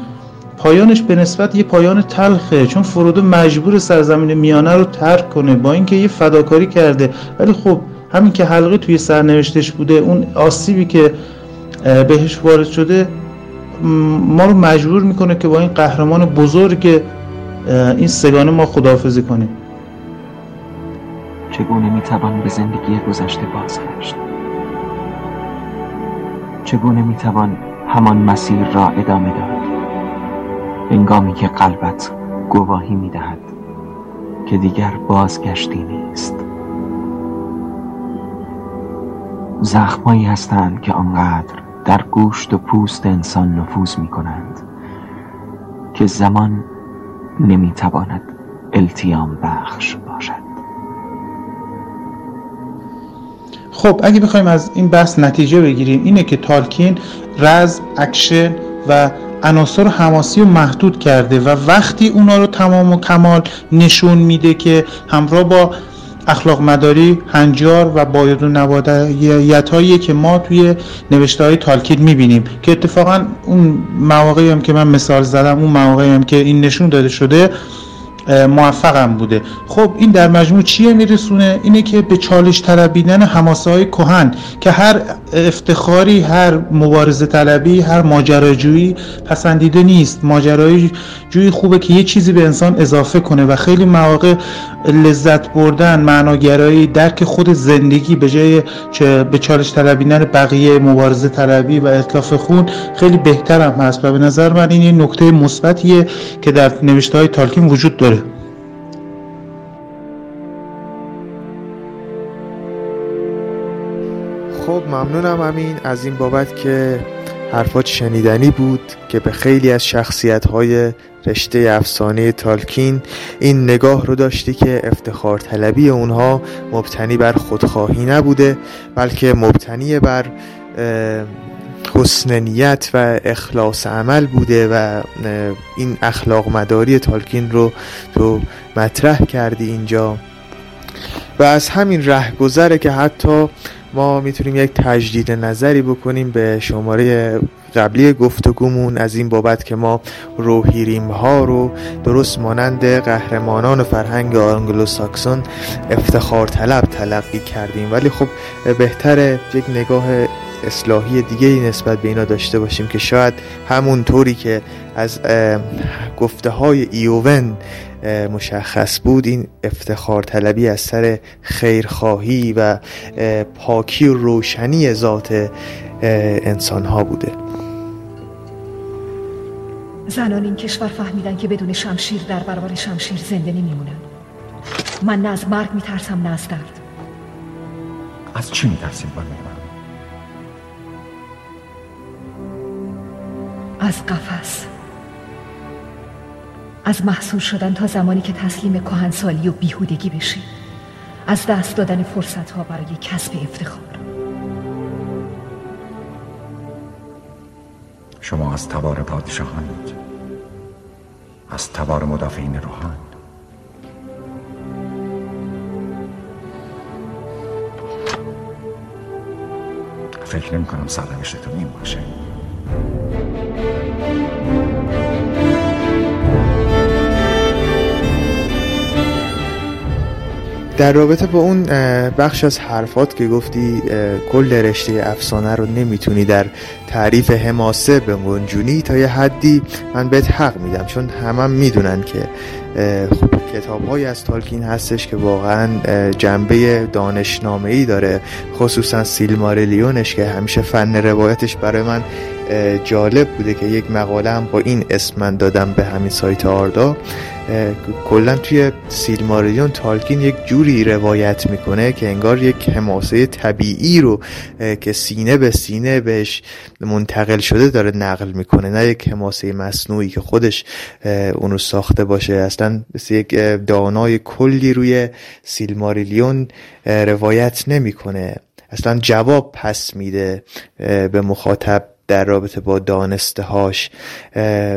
پایانش به نسبت یه پایان تلخه چون فرودو مجبور سرزمین میانه رو ترک کنه. با اینکه یه فداکاری کرده ولی خب همین که حلقه توی سرنوشتش بوده اون آسیبی که بهش وارد شده ما رو مجبور می‌کنه که با این قهرمان بزرگ این سگانه ما خداحافظی کنیم چگونه می‌توان به زندگی گذشته بازگشت؟ چگونه می‌توان همان مسیر را ادامه داد؟ هنگامی که قلبت گواهی می‌دهد که دیگر بازگشتی نیست. زخمایی هستند که آنقدر در گوشت و پوست انسان نفوذ می کنند که زمان نمی‌تواند التیام بخش باشد. خب اگه بخوایم از این بحث نتیجه بگیریم اینه که تالکین رزم اکشن و عناصر حماسی رو محدود کرده و وقتی اونا رو تمام و کمال نشون میده که همراه با اخلاق مداری هنجار و باید و نباید هایی که ما توی نوشته های تالکین می‌بینیم که اتفاقا اون مواقعی هم که من مثال زدم اون مواقعی هم که این نشون داده شده موفقم بوده. خب این در مجموع چیه میرسونه؟ اینه که به چالش طلبیدن حماسه های کهن که هر افتخاری هر مبارزه طلبی هر ماجراجویی پسندیده نیست. ماجرای جوی خوبه که یه چیزی به انسان اضافه کنه و خیلی مواقع لذت بردن معناگرایی درک خود زندگی به جای به چالش طلبیدن بقیه مبارزه طلبی و اطلاف خون خیلی بهتر هم هست و به نظر من این یه نکته مثبتیه که در نوشته های تالکین وجود داره. ممنونم امین از این بابت که حرفات شنیدنی بود که به خیلی از شخصیت های رشته افسانه تالکین این نگاه رو داشتی که افتخار طلبی اونها مبتنی بر خودخواهی نبوده بلکه مبتنی بر حسن نیت و اخلاص عمل بوده و این اخلاق مداری تالکین رو تو مطرح کردی اینجا. و از همین رهگذره که حتی ما می‌تونیم یک تجدید نظری بکنیم به شماره قبلی گفتگومون از این بابت که ما روحیریم ها رو درست مانند قهرمانان فرهنگ آنگلو ساکسون افتخار طلب تلقی کردیم. ولی خب بهتر یک نگاه اصلاحی دیگه نسبت به اینا داشته باشیم که شاید همون طوری که از گفته های ایوون مشخص بود. این افتخار طلبی از سر خیرخواهی و پاکی و روشنی ذات انسان ها بوده. زنان این کشور فهمیدن که بدون شمشیر در برابر شمشیر زنده نمیمونن. من نه از مرگ میترسم نه از درد. از چی میترسیم بانوی از قفس. از محصول شدن تا زمانی که تسلیم کهنسالی و بیهودگی بشی. از دست دادن فرصت ها برای کسب افتخار. شما از تبار پادشاهانید از تبار مدافعین روحان. فکر نمی کنم سرنوشتتون این باشه. در رابطه با اون بخش از حرفات که گفتی کل رشته افسانه رو نمی‌تونی در تعریف حماسه به منجونی تا یه حدی من بهت حق میدم چون همه هم می‌دونن که خب کتاب های از تالکین هستش که واقعا جنبه دانشنامه ای داره خصوصا سیلمارلیونش که همیشه فن روایتش برای من جالب بوده که یک مقاله هم با این اسم من دادم به همین سایت آردا. کلا توی سیلماریون تالکین یک جوری روایت می‌کنه که انگار یک حماسه طبیعی رو که سینه به سینه بهش منتقل شده داره نقل می‌کنه. نه یک حماسه مصنوعی که خودش اونو ساخته باشه. اصلا یک دانای کلی روی سیلماریلیون روایت نمی‌کنه. اصلا جواب پس میده به مخاطب در رابطه با دانسته هاش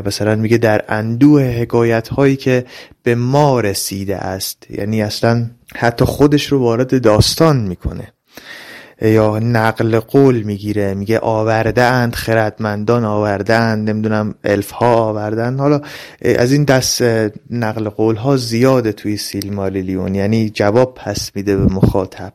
مثلا میگه در اندوه حکایت هایی که به ما رسیده است یعنی اصلا حتی خودش رو وارد داستان می‌کنه. یا نقل قول می‌گیره میگه آورده اند خردمندان آورده اند نمی‌دونم الف ها آوردن حالا از این دست نقل قول ها زیاده توی سیلمالیلیون یعنی جواب پس میده به مخاطب.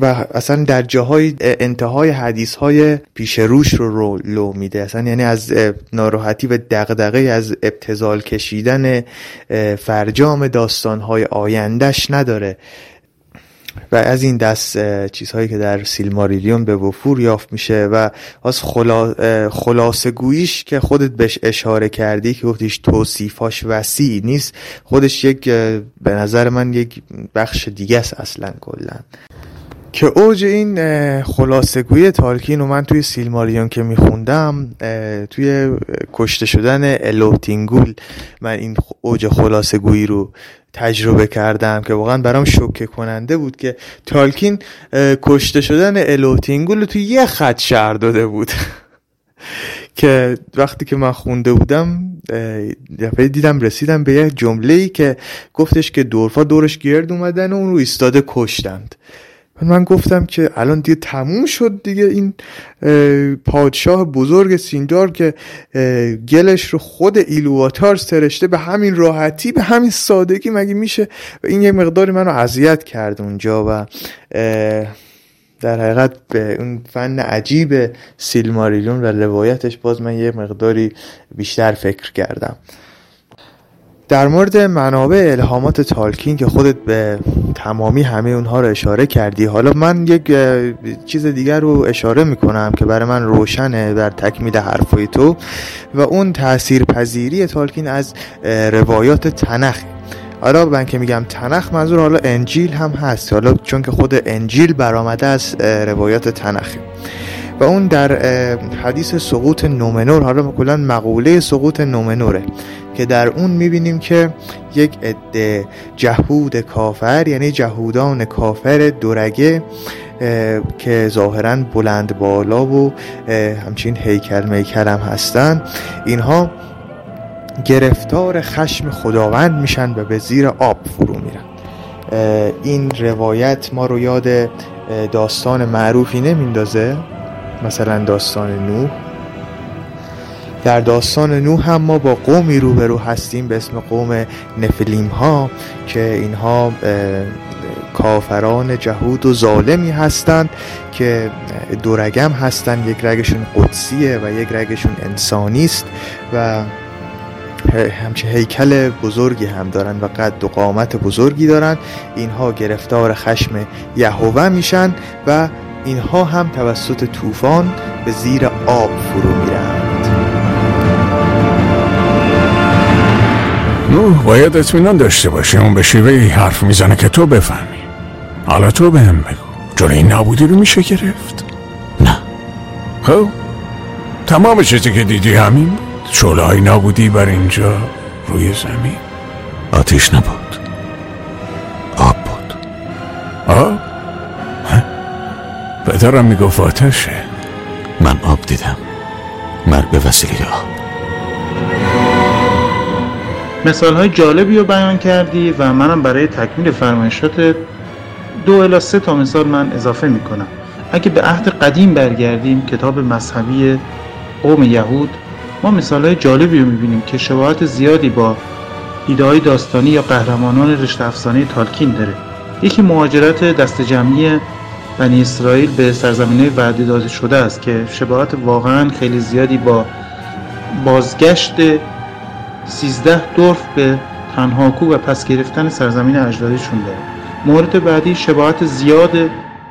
و اصلا در جاهای انتهای حدیث های پیش روش رو لو میده. اصلا یعنی از ناراحتی و دغدغه از ابتزال کشیدن فرجام داستان های آیندهش نداره. و از این دست چیزهایی که در سیلماریلیون به وفور یافت میشه و از خلا... خلاصه گوییش که خودت بهش اشاره کردی که گفتیش توصیفاش وسیع نیست خودش یک به نظر من یک بخش دیگه است اصلا کلا. که اوج این خلاصگوی تالکین و من توی سیلماریون که میخوندم توی کشته شدن الوتینگول من این اوج خلاصگویی رو تجربه کردم که واقعا برام شوکه کننده بود که تالکین کشته شدن الوتینگول رو توی یه خط شهر داده بود. که وقتی که من خونده بودم دفعه دیدم رسیدم به یه جمله ای که گفتش که دورفا دورش گرد اومدن و اون رو ایستاده کشتند. من گفتم که الان دیگه تموم شد دیگه این پادشاه بزرگ سیندار که گلش رو خود ایلواتار سرشته به همین راحتی به همین سادگی مگه میشه؟ و این یک مقداری منو اذیت کرد اونجا و در حقیقت به اون فن عجیب سیلماریلون و روایتش باز من یه مقداری بیشتر فکر کردم. در مورد منابع الهامات تالکین که خودت به تمامی همه اونها رو اشاره کردی حالا من یک چیز دیگر رو اشاره می‌کنم که برای من روشنه در تکمیل حرفای تو و اون تأثیر پذیری تالکین از روایات تنخ. حالا من که میگم تنخ منظور حالا انجیل هم هست حالا چون که خود انجیل برآمده از روایات تنخی و اون در حدیث سقوط نومنور حالا کلا مقوله سقوط نومنوره که در اون می‌بینیم که یک عده جهود کافر یعنی جهودان کافر دورگه که ظاهرا بلند بالا و همچین هیکل میکل هم هستن اینها گرفتار خشم خداوند میشن و به زیر آب فرو میرن. این روایت ما رو یاد داستان معروفی نمیندازه؟ مثلا داستان نوح. در داستان نوح هم ما با قومی روبرو هستیم به اسم قوم نفلیم ها که اینها کافران جهود و ظالمی هستند که دو رگم هستند. یک رگشون قدسیه و یک رگشون انسانی است و همچه هیکل بزرگی هم دارن و قد و قامت بزرگی دارن. اینها گرفتار خشم یهوه میشن و اینها هم توسط طوفان به زیر آب فرو میرند. نوح باید اطمینان داشته باشه اون به شیوه حرف می‌زنه که تو بفهمی. حالا تو به هم بگو. جلوی نابودی رو میشه گرفت؟ نه. خب؟ تمام چیزی که دیدی همین بود. شعله نابودی بر اینجا روی زمین. آتیش نبود. پدرم می‌گفت آتشه. من آب دیدم. مرگ به وسیله آب. مثال های جالبی رو بیان کردی و منم برای تکمیل فرمایشات دو الا سه تا مثال من اضافه می‌کنم. اگه به عهد قدیم برگردیم کتاب مذهبی قوم یهود ما مثال های جالبی رو می‌بینیم که شباهت زیادی با ایده های داستانی یا قهرمانان رشت افسانه تالکین داره. یکی مهاجرت دست جمعی بنی اسرائیل به سرزمینه وعده داده شده است که شباهت واقعا خیلی زیادی با بازگشت سیزده دورف به تنهاکو و پس گرفتن سرزمین اجدادیشون داره. مورد بعدی شباهت زیاد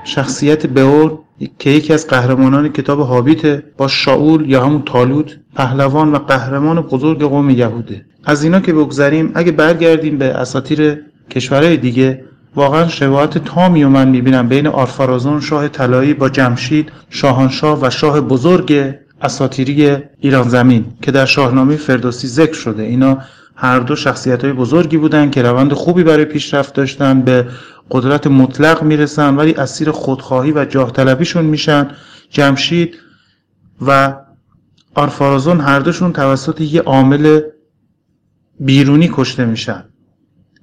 شخصیت بئور که یکی از قهرمانان کتاب هابیت با شاول یا همون تالوت پهلوان و قهرمان بزرگ قوم یهوده. از اینا که بگذریم اگه برگردیم به اساطیر کشورهای دیگه واقعا شباهت تامی و من می‌بینم بین آرفارازون شاه طلایی با جمشید شاهانشاه و شاه بزرگ اساطیری ایران زمین که در شاهنامه فردوسی ذکر شده. اینا هر دو شخصیت های بزرگی بودن که روند خوبی برای پیشرفت داشتن به قدرت مطلق می‌رسن ولی اسیر خودخواهی و جاه طلبیشون میشن. جمشید و آرفارازون هر دوشون توسط یه عامل بیرونی کشته میشن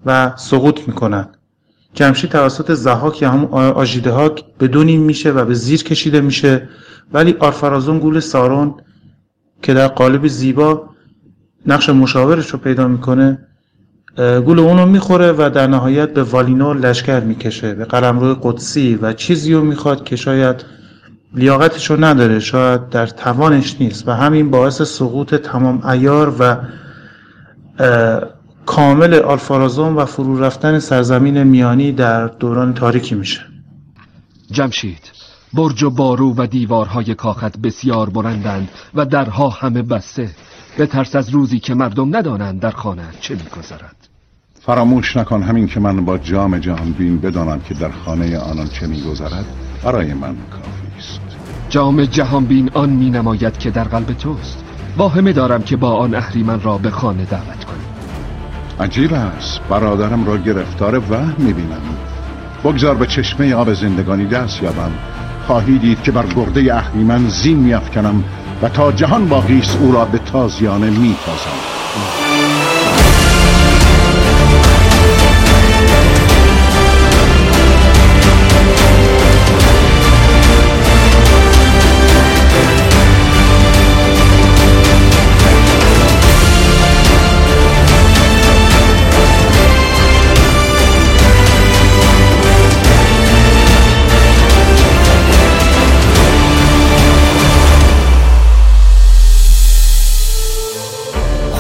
و سقوط می‌کنن. جمشید توسط زهاک یا همون آژیدهاک به دو میشه و به زیر کشیده میشه. ولی آرفرازون گول سارون که در قالب زیبا نقش مشاورش رو پیدا می‌کنه گول اونو می‌خوره و در نهایت به والینور لشکر می‌کشه. به قلمرو قدسی و چیزی رو می‌خواد که شاید لیاقتش رو نداره شاید در توانش نیست. و همین باعث سقوط تمام ایار و کامل آلفارازون و فرو رفتن سرزمین میانی در دوران تاریکی میشه. جمشید برج و بارو و دیوارهای کاخت بسیار بلندند و درها همه بسته. به ترس از روزی که مردم ندانند در خانه چه میگذرد. فراموش نکن همین که من با جام جهان بین بدانم که در خانه آنان چه میگذرد. برای من کافی است. جام جهان بین آن می نماید که در قلب توست. واهمه دارم که با آن اهریمن را به خانه دعوت کنی. عجیب است. برادرم را گرفتار وهم می‌بینم. بگذار به چشمه آب زندگانی دست یابم. خواهی دید که بر گرده اهریمن زین میافکنم و تا جهان باقی او را به تازیانه میتازم.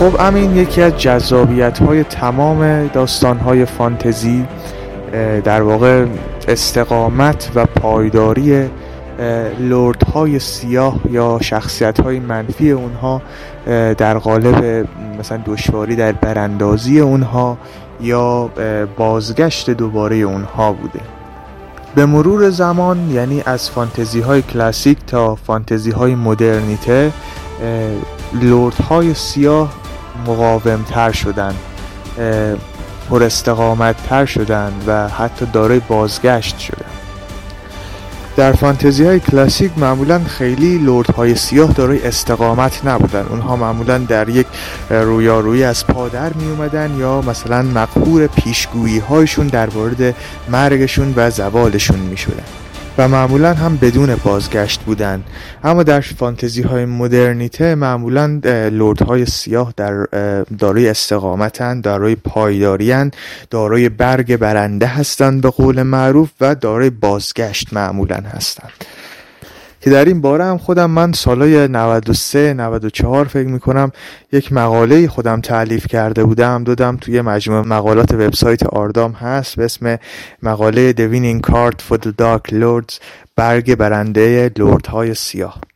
خب امین یکی از جذابیت های تمام داستان های فانتزی در واقع استقامت و پایداری لورد های سیاه یا شخصیت های منفی اونها در قالب مثلا دشواری در براندازی اونها یا بازگشت دوباره اونها بوده. به مرور زمان یعنی از فانتزی های کلاسیک تا فانتزی های مدرنیته لورد های سیاه مقاوم تر شدن پر استقامت تر شدن و حتی دارای بازگشت شدن در فانتزی های کلاسیک معمولا خیلی لورد های سیاه دارای استقامت نبودن اونها معمولا در یک رویارویی از پادر می اومدن یا مثلا مقهور پیشگویی هایشون در مورد مرگشون و زوالشون می شدن. و معمولا هم بدون بازگشت بودن. اما در فانتزی های مدرنیته معمولا لورد های سیاه در دارای استقامتن دارای پایداریان دارای برگ برنده هستند به قول معروف و دارای بازگشت معمولا هستند که در این باره هم خودم من سالای 93 94 فکر می‌کنم یک مقاله خودم تعلیف کرده بودم دادم توی مجموعه مقالات وبسایت آردام هست به اسم مقاله The Winning Card for the Dark Lords برگ برنده لورد های سیاه.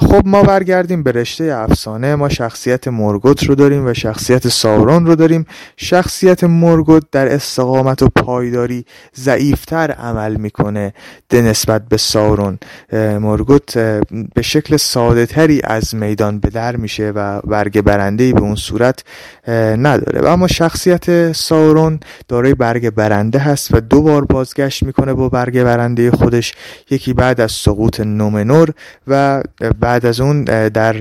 خب ما برگردیم به رشته افسانه ما شخصیت مرگوت رو داریم و شخصیت ساورون رو داریم. شخصیت مرگوت در استقامت و پایداری ضعیفتر عمل می‌کنه نسبت به ساورون مرگوت به شکل ساده تری از میدان به در میشه و برگ برنده به اون صورت نداره. و اما شخصیت ساورون دارای برگ برنده هست و دو بار بازگشت می‌کنه با برگ برنده خودش. یکی بعد از سقوط نومنور و بعد از اون در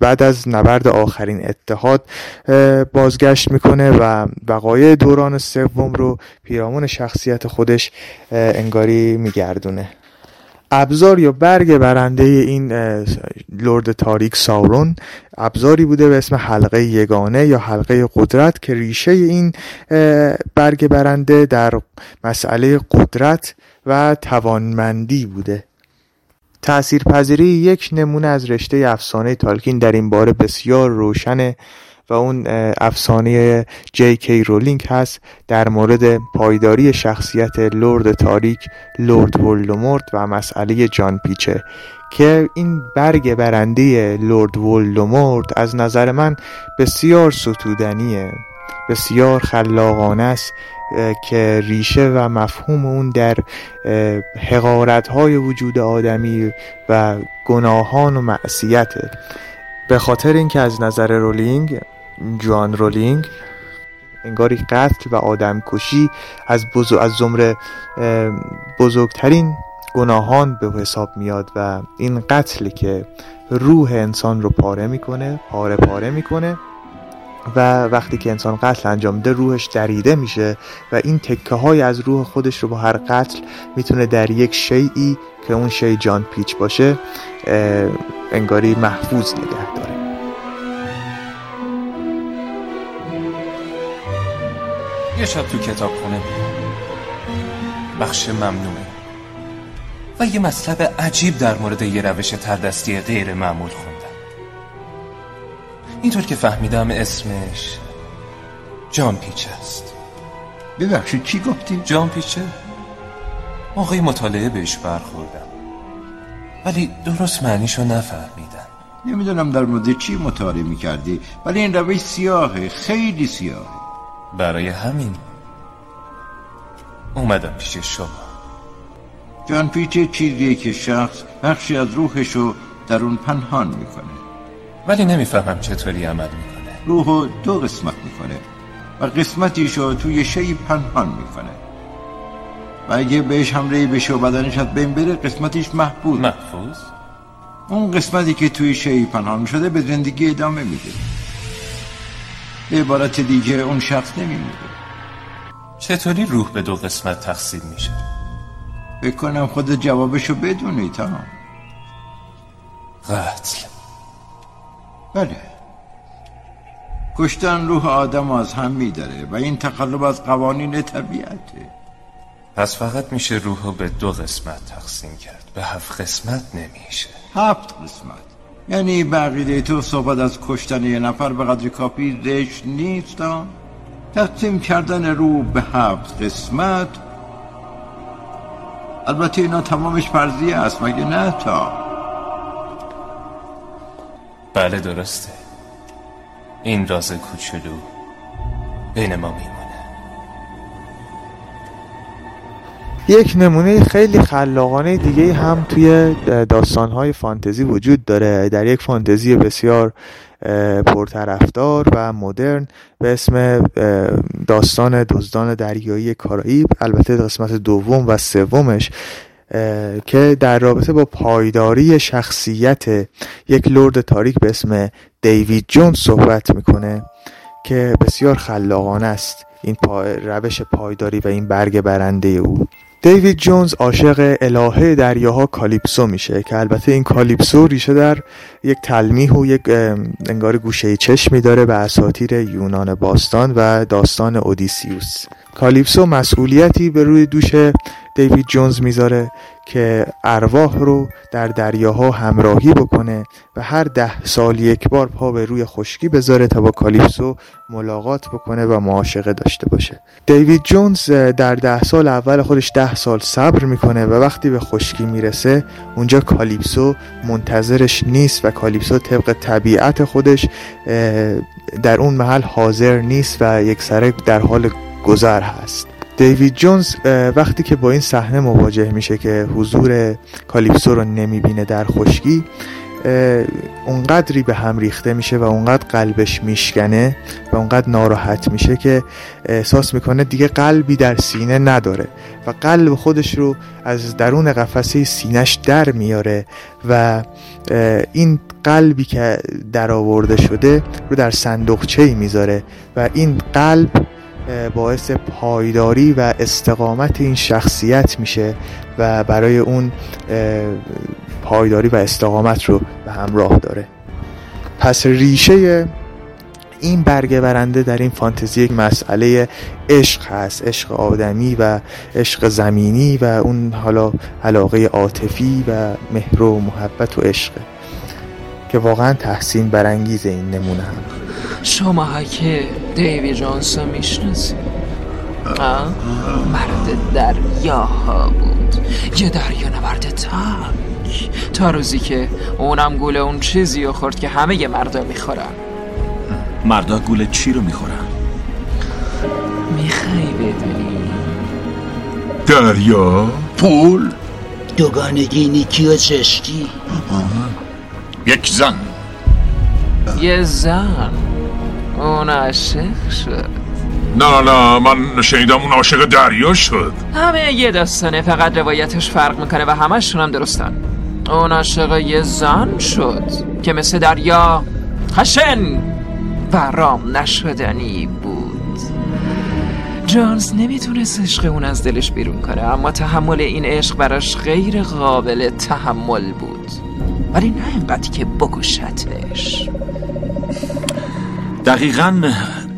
بعد از نبرد آخرین اتحاد بازگشت می‌کنه و وقایع دوران سوم رو پیرامون شخصیت خودش انگاری میگردونه. ابزار یا برگ برنده این لرد تاریک ساورون ابزاری بوده به اسم حلقه یگانه یا حلقه قدرت که ریشه این برگ برنده در مسئله قدرت و توانمندی بوده. تأثیرپذیری یک نمونه از رشته افسانه تالکین در این باره بسیار روشنه و اون افسانه جی کی رولینگ هست در مورد پایداری شخصیت لرد تاریک لرد ولدمورت و مسئله جان پیچه که این برگ برنده لرد ولدمورت از نظر من بسیار ستودنیه. بسیار خلاقانه است که ریشه و مفهوم اون در حقارت های وجود آدمی و گناهان و معصیته به خاطر اینکه از نظر رولینگ جوان رولینگ انگاری قتل و آدم کشی از, بزرگ از زمره بزرگترین گناهان به حساب میاد و این قتل که روح انسان رو پاره می‌کنه پاره پاره می‌کنه و وقتی که انسان قتل انجام میده روحش دریده میشه و این تکه های از روح خودش رو با هر قتل می‌تونه در یک شیعی که اون شی جان پیچ باشه انگاری محفوظ نگه داره. یه شب تو کتاب خونه بخش ممنوعه. و یه مطلب عجیب در مورد یه روش تردستی غیر معمول خوندم اینطور که فهمیدم اسمش جان پیچ است. ببخشید چی گفتی؟ جان پیچه موقعی مطالعه بهش برخوردم. ولی درست معنیشو نفهمیدم. نمی‌دونم در مورد چی مطالعه می‌کردی ولی این روش سیاهه خیلی سیاهه. برای همین اومدم پیش شما. جان پیچه چیزیه که شخص بخشی از روحشو در اون پنهان می‌کنه. ولی نمی‌فهمم چطوری عمل می‌کنه. روحو دو قسمت می‌کنه و قسمتیشو توی شی پنهان می‌کنه. و اگه بهش حمله بشه و بدنش از بین بره قسمتیش محفوظ محفوظ؟ اون قسمتی که توی شی پنهان شده به زندگی ادامه میده. به عبارت دیگه اون شخص نمیمیره. چطوری روح به دو قسمت تقسیم میشه؟ بکنم خود جوابشو بدونی تا قتل. بله. کشتن روح آدم از هم میداره و این تقلب از قوانین طبیعته. پس فقط میشه روح رو به دو قسمت تقسیم کرد. به هفت قسمت نمیشه. هفت قسمت. یعنی بقیده تو صحبت از کشتن یه نفر به قدر کافی زشت نیست تقسیم کردن روح به هفت قسمت. البته اینا تمامش فرضیه است مگه نه تا؟ بله درسته. این راز کوچولو بین ما میمونه. یک نمونه خیلی خلاقانه دیگه هم توی داستانهای فانتزی وجود داره. در یک فانتزی بسیار پرطرفدار و مدرن به اسم داستان دزدان دریایی کارائیب. البته قسمت دوم و سومش که در رابطه با پایداری شخصیت یک لرد تاریک به اسم دیوید جونز صحبت می‌کنه که بسیار خلاقانه است. این روش پایداری و این برگ برنده او. دیوید جونز عاشق الهه دریاها کالیپسو میشه که البته این کالیپسو ریشه در یک تلمیح و یک انگار گوشه چشمی داره به اساطیر یونان باستان و داستان اودیسیوس. کالیپسو مسئولیتی به روی دوش دیوید جونز می‌ذاره که ارواح رو در دریاها همراهی بکنه و هر ده سال یک بار پا به روی خشکی بذاره تا با کالیپسو ملاقات بکنه و معاشقه داشته باشه. دیوید جونز در ده سال اول خودش ده سال صبر می‌کنه و وقتی به خشکی می‌رسه اونجا کالیپسو منتظرش نیست و کالیپسو طبق طبیعت خودش در اون محل حاضر نیست و یک سره در حال گذر هست. دیوید جونز وقتی که با این صحنه مواجه میشه که حضور کالیپسو رو نمی‌بینه در خشکی اونقدری به هم ریخته میشه و اونقدر قلبش میشکنه و اونقدر ناراحت میشه که احساس می‌کنه دیگه قلبی در سینه نداره و قلب خودش رو از درون قفسه سینش در میاره و این قلبی که در آورده شده رو در صندوقچه می‌ذاره و این قلب باعث پایداری و استقامت این شخصیت میشه و برای اون پایداری و استقامت رو به همراه داره. پس ریشه این برگه برنده در این فانتزی یک مسئله عشق هست عشق آدمی و عشق زمینی و اون حالا علاقه عاطفی و مهر و محبت و عشقه که واقعا تحسین برانگیز این نمونه هم. شما که دیوی جانس می‌شناسی. مرد دریاها بود. یه دریا نورد تنگ. تا روزی که اونم گوله اون چیزی رو خورد که همه یه مردا می‌خورن. مردا گوله چی رو می‌خورن؟ می‌خوای بدونی. دریا؟ پول؟ دوگانگی نیکی و چشکی. یک زن. یه زن؟ اون عاشق شد. نه نه من شنیدم اون عاشق دریا شد. همه یه داستانه فقط روایتش فرق می‌کنه و همشون هم درستن. اون عاشق یه زن شد که مثل دریا خشن و رام نشدنی بود. جانز نمی‌تونست عشق اون از دلش بیرون کنه اما تحمل این عشق براش غیر قابل تحمل بود. ولی نه اینقدر که بکشتش دقیقا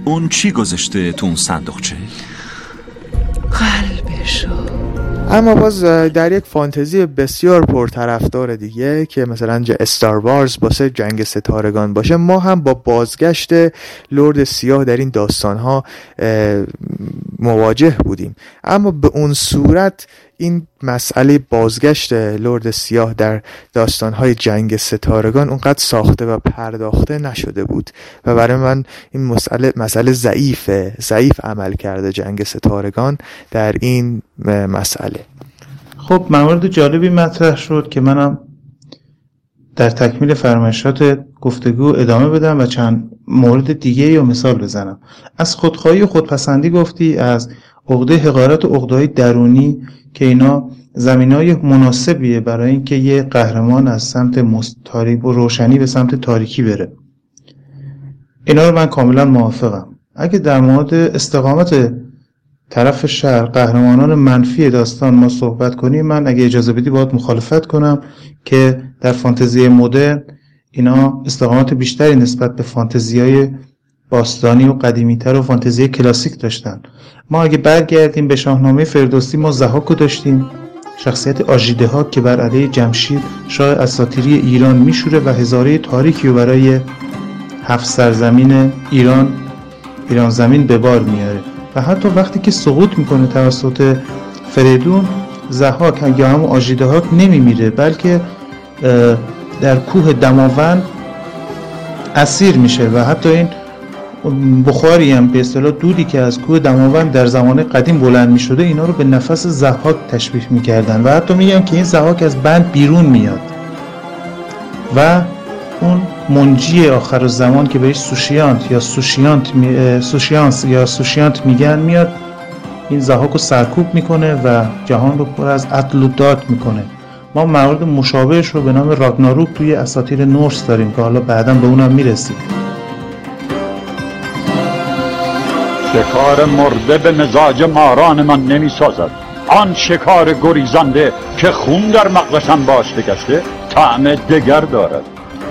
اون چی گذاشته تو اون صندوقچه؟ قلبشو اما باز در یک فانتزی بسیار پرطرفدار دیگه که مثلا استار وارز باسه جنگ ستارگان باشه ما هم با بازگشت لرد سیاه در این داستان ها مواجه بودیم. اما به اون صورت این مسئله بازگشت لرد سیاه در داستانهای جنگ ستارگان اونقدر ساخته و پرداخته نشده بود. و برای من این مسئله مسئله ضعیفه ضعیف عمل کرده جنگ ستارگان در این مسئله. خب موارد جالبی مطرح شد که منم در تکمیل فرمایشات گفتگو ادامه بدم و چند مورد دیگه یا مثال بزنم. از خودخواهی و خودپسندی گفتی از عقده حقارت و عقده درونی که اینا زمین های مناسبیه برای اینکه یه قهرمان از سمت تاریک و روشنی به سمت تاریکی بره. اینا رو من کاملا موافقم. اگه در مورد استقامت طرف شهر قهرمانان منفی داستان ما صحبت کنیم من اگه اجازه بدی باید مخالفت کنم که در فانتزی مدرن اینا استقامت بیشتری نسبت به فانتزی های باستانی و قدیمیتر و فانتزی کلاسیک داشتن. ما اگه برگردیم به شاهنامه فردوسی ما زهاکو داشتیم. شخصیت آژیده ها که بر علیه جمشید شاه اساطیری ایران میشوره و هزاره تاریکی رو برای هفت سرزمین ایران ایران زمین به بار میاره و حتی وقتی که سقوط می‌کنه توسط فریدون زهاک یا همون آژیده ها نمیمیره بلکه در کوه دماوند اسیر میشه و حتی این بخاری هم به اصطلاح دودی که از کوه دماوند در زمان قدیم بلند می شده اینا رو به نفس زحاک تشبیه می‌کردن و حتی میگن که این زحاک از بند بیرون میاد و اون منجی آخر زمان که بهش سوشیانت یا سوشیانت. سوشیانس یا سوشیانت میگن میاد این زحاک رو سرکوب می‌کنه و جهان رو پر از عدل و داد می‌کنه ما موارد مشابهش رو به نام راگناروک توی اساطیر نورس داریم که حالا بعدا به اونم می‌رسیم. شکار مرده به مزاج ماران من نمی سازد آن شکار گریزنده که خون در مغزشم باشته گشته طعم دگر دارد.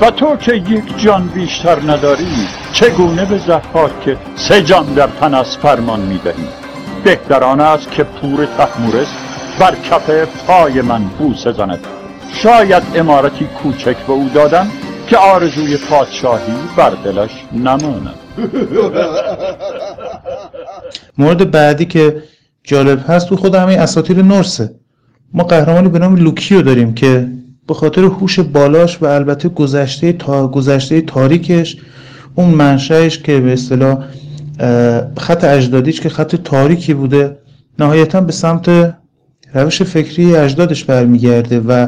و تو که یک جان بیشتر نداری چگونه به زحاک که سه جان در تن از فرمان می‌دهی؟ بهتران است که پور تحمورس بر کف پای من بوسه زند. شاید امارتی کوچک به او دادم که آرزوی پادشاهی بر دلش نماند. مورد بعدی که جالب هست تو خود همه اساطیر نورسه. ما قهرمانی به نام لوکی رو داریم که به خاطر هوش بالاش و البته گذشته تا گذشته تاریکش اون منشأش که به اصطلاح خط اجدادیش که خط تاریکی بوده نهایتا به سمت روش فکری اجدادش برمیگرده و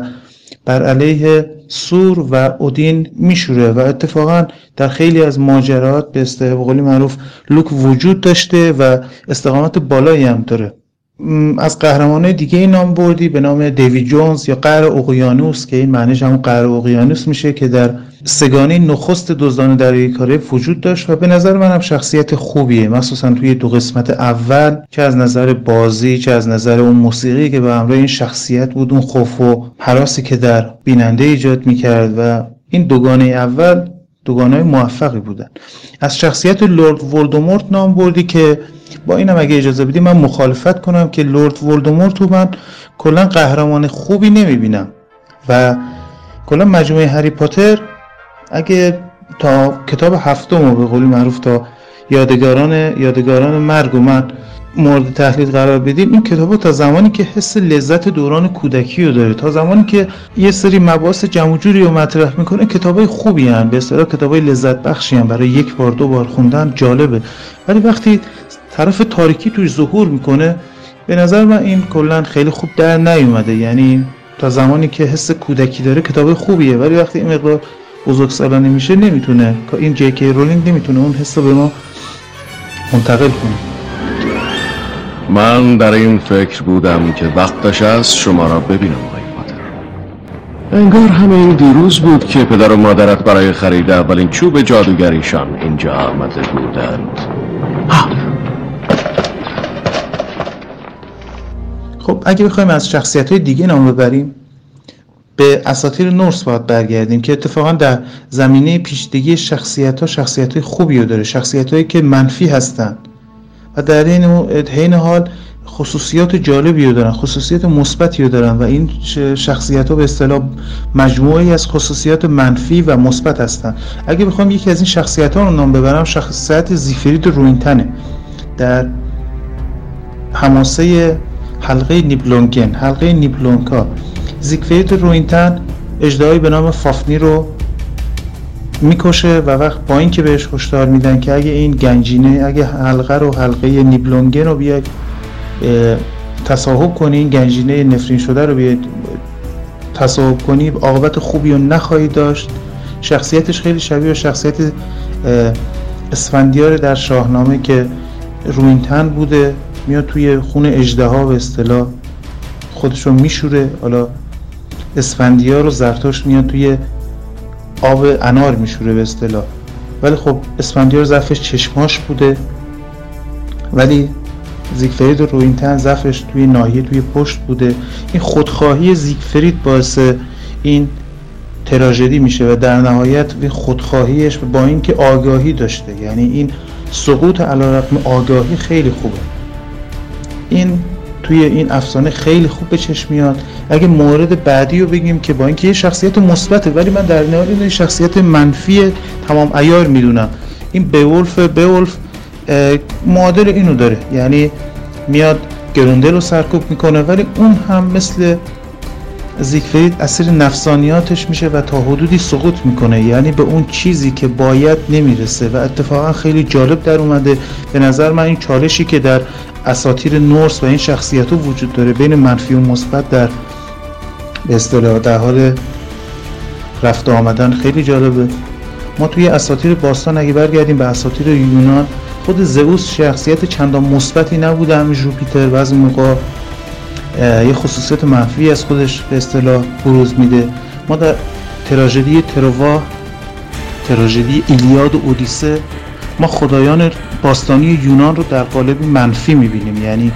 بر علیه ثور و اودین میشوره و اتفاقا در خیلی از ماجرات به قولی معروف لوکی وجود داشته و استقامت بالایی هم داره. از قهرمانه دیگه ای نام بردی به نام دیوی جونز یا قهر اقیانوس که این معنیش همون قهر اقیانوس میشه که در سگانه نخست دزدان دریای کاره وجود داشت و به نظر من هم شخصیت خوبیه. مخصوصا توی دو قسمت اول چه از نظر بازی چه از نظر اون موسیقی که به همراه این شخصیت بود اون خوف و حراسی که در بیننده ایجاد می‌کرد و این دوگانه اول دوگانه موفقی بودن. از شخصیت لورد ولدمورت نام بردی که با اینم اگه اجازه بدی من مخالفت کنم که لورد ولدمورت رو من کلا قهرمان خوبی نمی‌بینم. و کلا مجموعه هری پاتر اگه تا کتاب هفتم رو به قولی معروف تا یادگاران یادگاران مرگ و من مورد تحلیل قرار بدیم این کتاب تا زمانی که حس لذت دوران کودکی رو داره تا زمانی که یه سری مباحث جمع جوری رو مطرح می‌کنه کتابای خوبی هن. به اصطلاح کتابای لذت بخشی هن. برای یک بار دو بار خوندن جالبه. ولی وقتی طرف تاریکی توش ظهور می‌کنه به نظر من این کلا خیلی خوب در نیومده. یعنی تا زمانی که حس کودکی داره کتاب خوبیه ولی وقتی این مقدار بزرگسالانه میشه نمی‌تونه. این جی کی رولینگ نمی‌تونه اون حس رو به ما منتقل کنه. من در این فکر بودم که وقتش است شما را ببینم آقای پاتر. انگار همه این دیروز بود که پدر و مادرت برای خرید اولین چوب جادوگریشان اینجا آمده بودند. خب اگه بخوایم از شخصیت های دیگه نام ببریم به اساطیر نورس باید برگردیم که اتفاقا در زمینه پیشدگی شخصیت ها شخصیت های خوبی رو داره شخصیت هایی که منفی هستند. و در این حال خصوصیات جالبی رو دارن خصوصیات مثبتی رو دارن و این شخصیت ها به اصطلاح مجموعی از خصوصیات منفی و مثبت هستن اگه بخوام یکی از این شخصیت ها رو نام ببرم شخصیت زیفرید روینتنه. در حماسه حلقه نیبلونگن حلقه نیبلونکا زیگفرید روینتن اجدهایی به نام فافنی رو می‌کشه و وقت با اینکه بهش هشدار میدن که اگه این گنجینه اگه حلقه رو حلقه نیبلونگن رو بیاید تصاحب کنی گنجینه نفرین شده رو بیاید تصاحب کنی عاقبت خوبی رو نخواهید داشت. شخصیتش خیلی شبیه شخصیت اسفندیار در شاهنامه که روینتن بوده. میاد توی خون اجده ها به اصطلاح خودش رو میشوره. حالا اسفندیار و زرتشت میاد توی آب انار میشوره به اصطلاح. ولی خب اسفندیار ضعفش چشماش بوده. ولی زیگفرید و روینتن ضعفش توی ناحیه توی پشت بوده. این خودخواهی زیگفرید باعث این تراژدی میشه و در نهایت این خودخواهیش با اینکه آگاهی داشته. یعنی این سقوط علیرغم آگاهی خیلی خوبه. این توی این افسانه خیلی خوب به چشم میاد. اگه مورد بعدی رو بگیم که با اینکه یه شخصیت مثبته ولی من در نهایت این شخصیت منفی تمام ایار می‌دونم. این بیولف بیولف معادل اینو داره. یعنی میاد گروندل رو سرکوب می‌کنه ولی اون هم مثل زیگفرید اسیر نفسانیاتش میشه و تا حدودی سقوط می‌کنه. یعنی به اون چیزی که باید نمی‌رسه و اتفاقا خیلی جالب در اومده. به نظر من این چالشی که در اساتیر نورس و این شخصیت ها وجود داره بین منفی و مثبت در به اصطلاح در حال رفت آمدن خیلی جالبه. ما توی اساتیر باستان اگه برگردیم به اساتیر یونان خود زئوس شخصیت چندان مثبتی نبوده همین جوپیتر بعضی موقع یه خصوصیت منفی از خودش به اصطلاح بروز میده. ما در تراژدی تروا تراژدی ایلیاد و اودیسه ما خدایان باستانی یونان رو در قالب منفی می‌بینیم. یعنی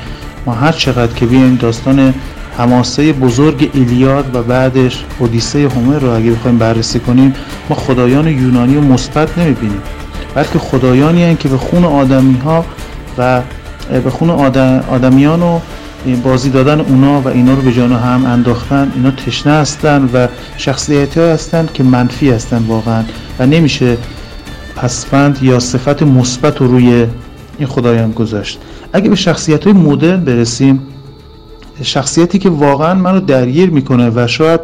ما هر چقدر که بیایم داستان حماسه بزرگ ایلیاد و بعدش اودیسه هومر رو اگه بخوایم بررسی کنیم ما خدایان یونانی و مثبت نمی‌بینیم. بلکه خدایانی هستند که به خون آدمی ها و به خون آدم، آدمیان و بازی دادن اونا و اینا رو به جان هم انداختن اینا تشنه هستن و ها هستن که منفی هستن واقعا و نمیشه پسفند یا صفت مثبت رو روی این خدایان گذاشت. اگه به شخصیت های مدرن برسیم شخصیتی که واقعا منو درگیر می‌کنه و شاید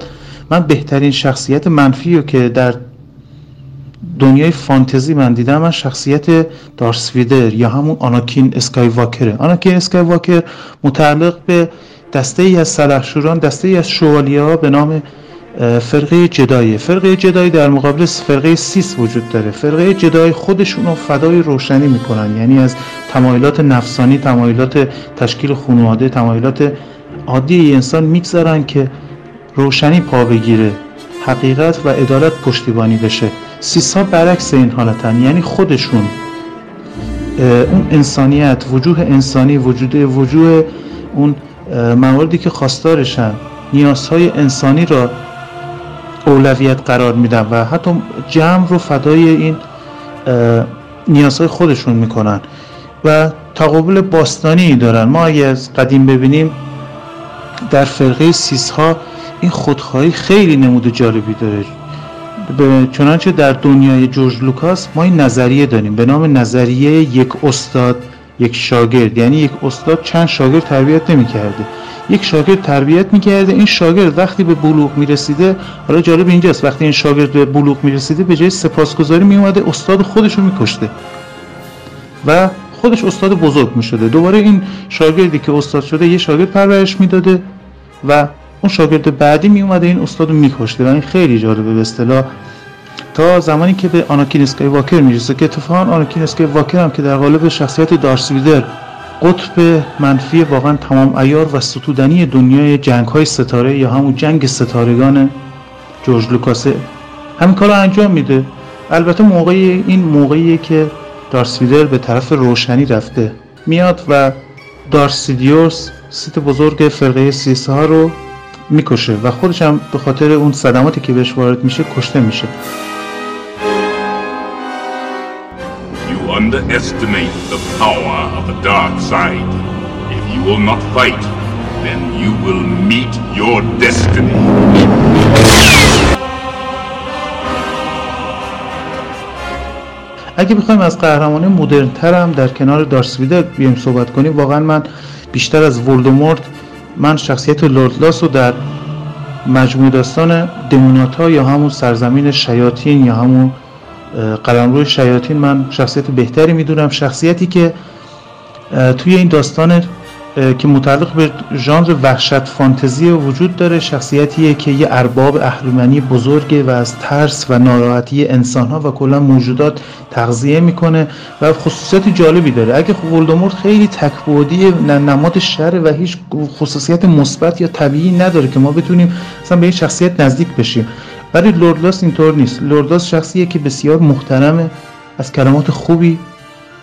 من بهترین شخصیت منفی رو که در دنیای فانتزی من دیدم من شخصیت دارسویدر یا همون آناکین اسکای واکره آناکین اسکای واکر متعلق به دسته ای از سلحشوران دسته ای از شوالیه به نام فرقه جدایی. فرقه جدایی در مقابل فرقه سیس وجود داره. فرقه جدایی خودشون رو فدای روشنی می‌کنن. یعنی از تمایلات نفسانی تمایلات تشکیل خانواده تمایلات عادی انسان می‌گذارن که روشنی پا بگیره حقیقت و عدالت پشتیبانی بشه. سیسا برعکس این حالتن. یعنی خودشون اون انسانیت وجوه انسانی وجود وجوه اون مواردی که خواستارشن نیازهای انسانی را اولویت قرار میدن و حتی جمع رو فدای این نیازهای خودشون می‌کنن و تقابل باستانی دارن. ما اگه از قدیم ببینیم در فرقه سیس ها این خودخواهی خیلی نمود جالبی داره. به چنانچه در دنیای جورج لوکاس ما این نظریه داریم. به نام نظریه یک استاد یک شاگرد. یعنی یک استاد چند شاگرد تربیت نمی کرده یک شاگرد تربیت می‌کرده این شاگرد وقتی به بلوغ می‌رسیده حالا جالب اینجاست وقتی این شاگرد به بلوغ می‌رسیده به جای سپاسگزاری میومده استاد خودش رو میکشته. و خودش استاد بزرگ می‌شده. دوباره این شاگردی که استاد شده یه شاگرد پرورش می‌داده و اون شاگرد بعدی می اومده این استاد رو میکشته. و این خیلی جالبه به اصطلاح. تا زمانی که به آناکین اسکای واکر می‌رسه که اتفاقا آناکین اسکای واکر هم که در قالب شخصیت دارس ویدر قطب منفی واقعا تمام ایار و ستودنی دنیای جنگ های ستاره یا همون جنگ ستارگان جورج لوکاسه همین کار انجام میده. البته موقعی این موقعیه که دارسیدر به طرف روشنی رفته. میاد و دارسیدیوس سیت بزرگ فرقه سیسه ها رو می‌کشه و خودش هم به خاطر اون صدماتی که بهش وارد میشه کشته میشه You underestimate the power of the dark side. If you will not fight, then you will meet your destiny. اگه بخوایم از قهرمانه مدرن تر هم در کنار دارسویدر بیایم صحبت کنیم واقعا من بیشتر از ولدمورت من شخصیت لوردلاس رو در مجموع داستان دموناتا یا همون سرزمین شیاطین یا همون قلمرو شیاطین من شخصیت بهتری می‌دونم. شخصیتی که توی این داستان که متعلق به ژانر وحشت فانتزی وجود داره شخصیتیه که یه ارباب اهریمنی بزرگه و از ترس و ناراحتی انسان ها و کلا موجودات تغذیه می‌کنه و خصوصیت جالبی داره. اگه ولدمورت خیلی تکبودی نماد شر و هیچ خصوصیت مثبت یا طبیعی نداره که ما بتونیم مثلا به این شخصیت نزدیک بشیم. ولی لوردلاس اینطور نیست. لوردلاس شخصیه که بسیار محترمه از کلمات خوبی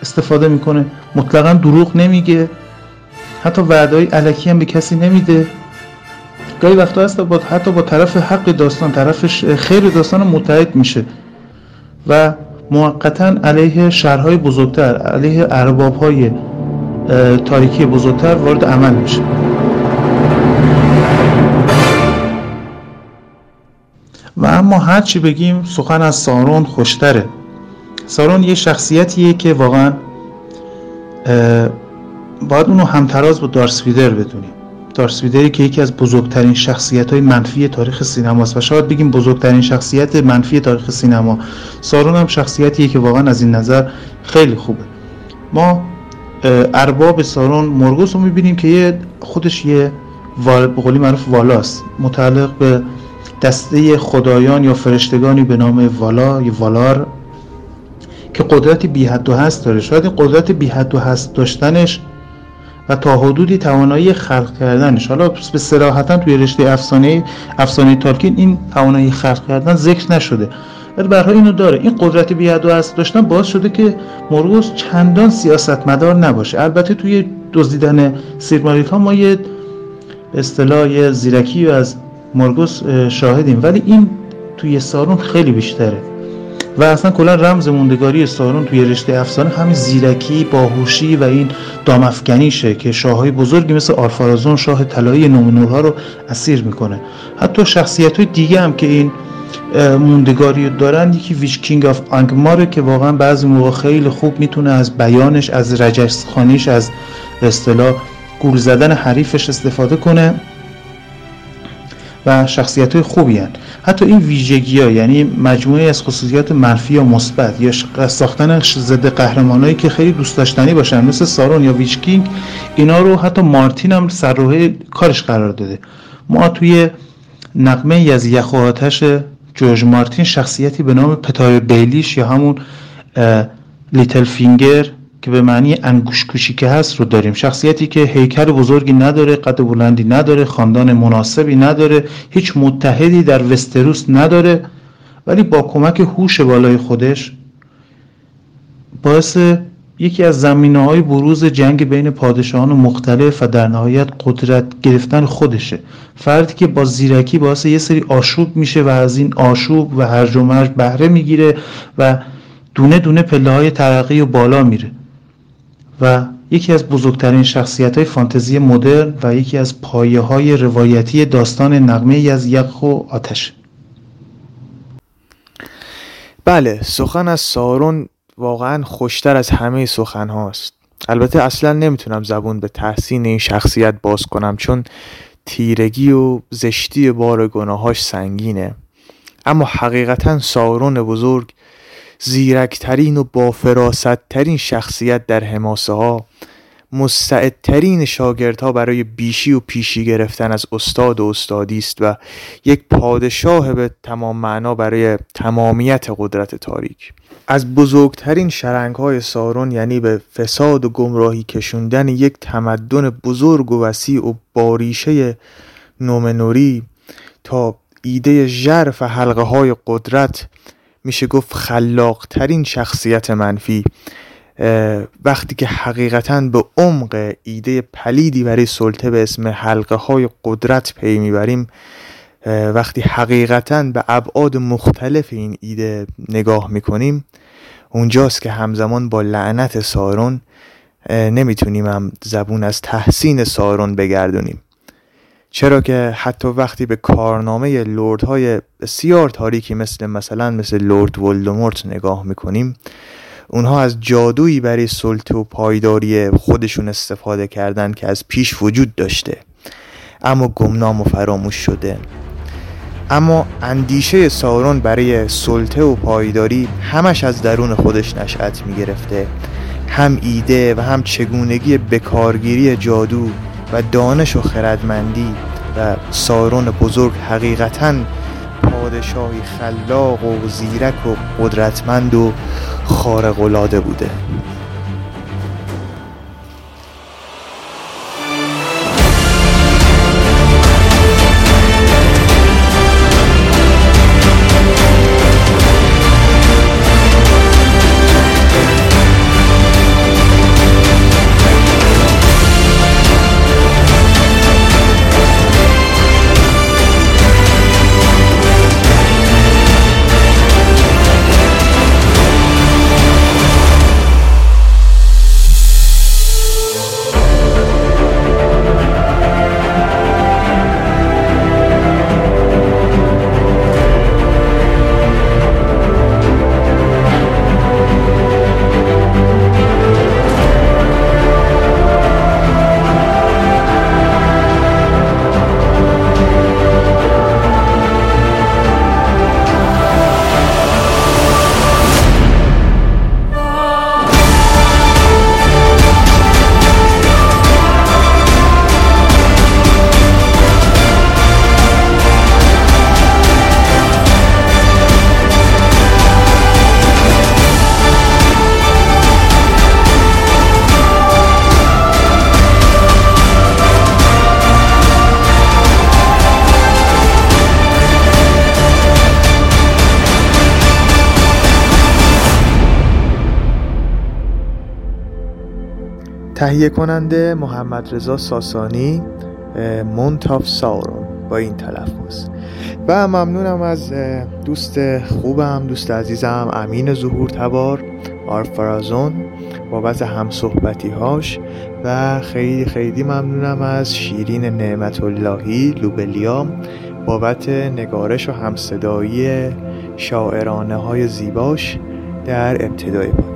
استفاده می‌کنه. مطلقا دروغ نمیگه. حتی وعدهای علکی هم به کسی نمیده. گاهی وقتا هست با حتی با طرف حق داستان طرف خیر داستان متحد میشه. و موقتا علیه شهرهای بزرگتر علیه اربابهای تاریکی بزرگتر وارد عمل میشه. و اما هر چی بگیم سخن از سارون خوشتره. سارون یه شخصیتیه که واقعا باید اونو همتراز با دارس ویدر بدونیم. دارس ویدری که یکی از بزرگترین شخصیت های منفی تاریخ سینما است و شاید بگیم بزرگترین شخصیت منفی تاریخ سینما. سارون هم شخصیتیه که واقعا از این نظر خیلی خوبه. ما ارباب سارون مرگوس رو می‌بینیم که یه خودش یه به قولی معروف والاست. متعلق به دسته خدایان یا فرشتگانی به نام والا یا والار که قدرتی بی حد و هست داره. شاید قدرت بی حد و هست داشتنش و تا حدودی توانایی خلق کردنش. حالا به صراحتا توی رشته افسانه افسانه تالکین این توانایی خلق کردن ذکر نشده. ولی برای اینو داره. این قدرت بی حد و هست داشتن باعث شده که مرگوس چندان سیاستمدار نباشه. البته توی دزدیدن سیرماریت ها ما یه اصطلاح زیرکی از مارگوس شاهدیم. ولی این توی سارون خیلی بیشتره. و اصلا کلا رمز موندگاری سارون توی رشته افسانه همین زیرکی باهوشی و این دامفگنیشه که شاههای بزرگی مثل آلفارازون شاه طلایی نومنورها رو اسیر می‌کنه. حتی شخصیت های دیگه هم که این موندگاری دارن یکی ویچ کینگ آف آنگماره که واقعا بعضی موقع خیلی خوب می‌تونه از بیانش از رجسخانیش از اصطلاح گول زدن حریفش استفاده کنه. و شخصیت های خوبی هن. حتی این ویژگی ها یعنی مجموعه از خصوصیات منفی یا مثبت یا ساختن ضد قهرمانایی که خیلی دوست داشتنی باشن مثل سارون یا ویچکینگ اینا رو حتی مارتین هم سر کارش قرار داده ما توی نقمه از یخ و آتش جورج مارتین شخصیتی به نام پتار بیلیش یا همون لیتل فینگر که به معنی انگوش کوچیکه هست رو داریم. شخصیتی که هیکل بزرگی نداره قد بلندی نداره خاندان مناسبی نداره هیچ متحدی در وستروس نداره ولی با کمک هوش بالای خودش باعث یکی از زمینه های بروز جنگ بین پادشاهان مختلف و در نهایت قدرت گرفتن خودشه. فردی که با زیرکی باعث یه سری آشوب میشه و از این آشوب و هرج و مرج بهره می‌گیره و دونه دونه پله های ترقی و بالا میره. و یکی از بزرگترین شخصیت های فانتزی مدرن و یکی از پایه های روایتی داستان نقمه از یخ و آتش. بله سخن از سارون واقعا خوشتر از همه سخن هاست البته اصلا نمی‌تونم زبون به تحسین این شخصیت باز کنم چون تیرگی و زشتی بار گناهاش سنگینه. اما حقیقتا سارون بزرگ زیرکترین و با ترین شخصیت در حماسه ها مستعدترین شاگردها برای بیشی و پیشی گرفتن از استاد و استادی است و یک پادشاه به تمام معنا برای تمامیت قدرت تاریک. از بزرگترین شرنگ های سارون یعنی به فساد و گمراهی کشوندن یک تمدن بزرگ و وسیع و باریشه نومنوری تا ایده ژرف حلقه های قدرت میشه گفت خلاقترین شخصیت منفی وقتی که حقیقتا به عمق ایده پلیدی برای سلطه به اسم حلقه های قدرت پی می‌بریم وقتی حقیقتا به ابعاد مختلف این ایده نگاه می‌کنیم اونجاست که همزمان با لعنت سارون نمی‌تونیم هم زبون از تحسین سارون بگردونیم. چرا که حتی وقتی به کارنامه لردهای بسیار تاریکی مثل مثلا مثل لرد ولدمورت نگاه می‌کنیم اونها از جادویی برای سلطه و پایداری خودشون استفاده کردن که از پیش وجود داشته. اما گمنام و فراموش شده. اما اندیشه سارون برای سلطه و پایداری همش از درون خودش نشأت می گرفته هم ایده و هم چگونگی بکارگیری جادو و دانش و خردمندی و سارون بزرگ حقیقتا پادشاهی خلاق و زیرک و قدرتمند و خارق‌العاده بوده. کننده محمد رضا ساسانی منتاف سارون با این تلفظ. و ممنونم از دوست خوبم دوست عزیزم امین ظهور تبار آرفرازون بابت همصحبتی هاش و خیلی خیلی ممنونم از شیرین نعمت اللهی لوبلیام بابت نگارش و همصدایی شاعرانه های زیباش در ابتدای پادکست.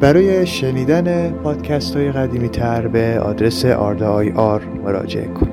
برای شنیدن پادکست های قدیمی تر به آدرس آر مراجعه کنید.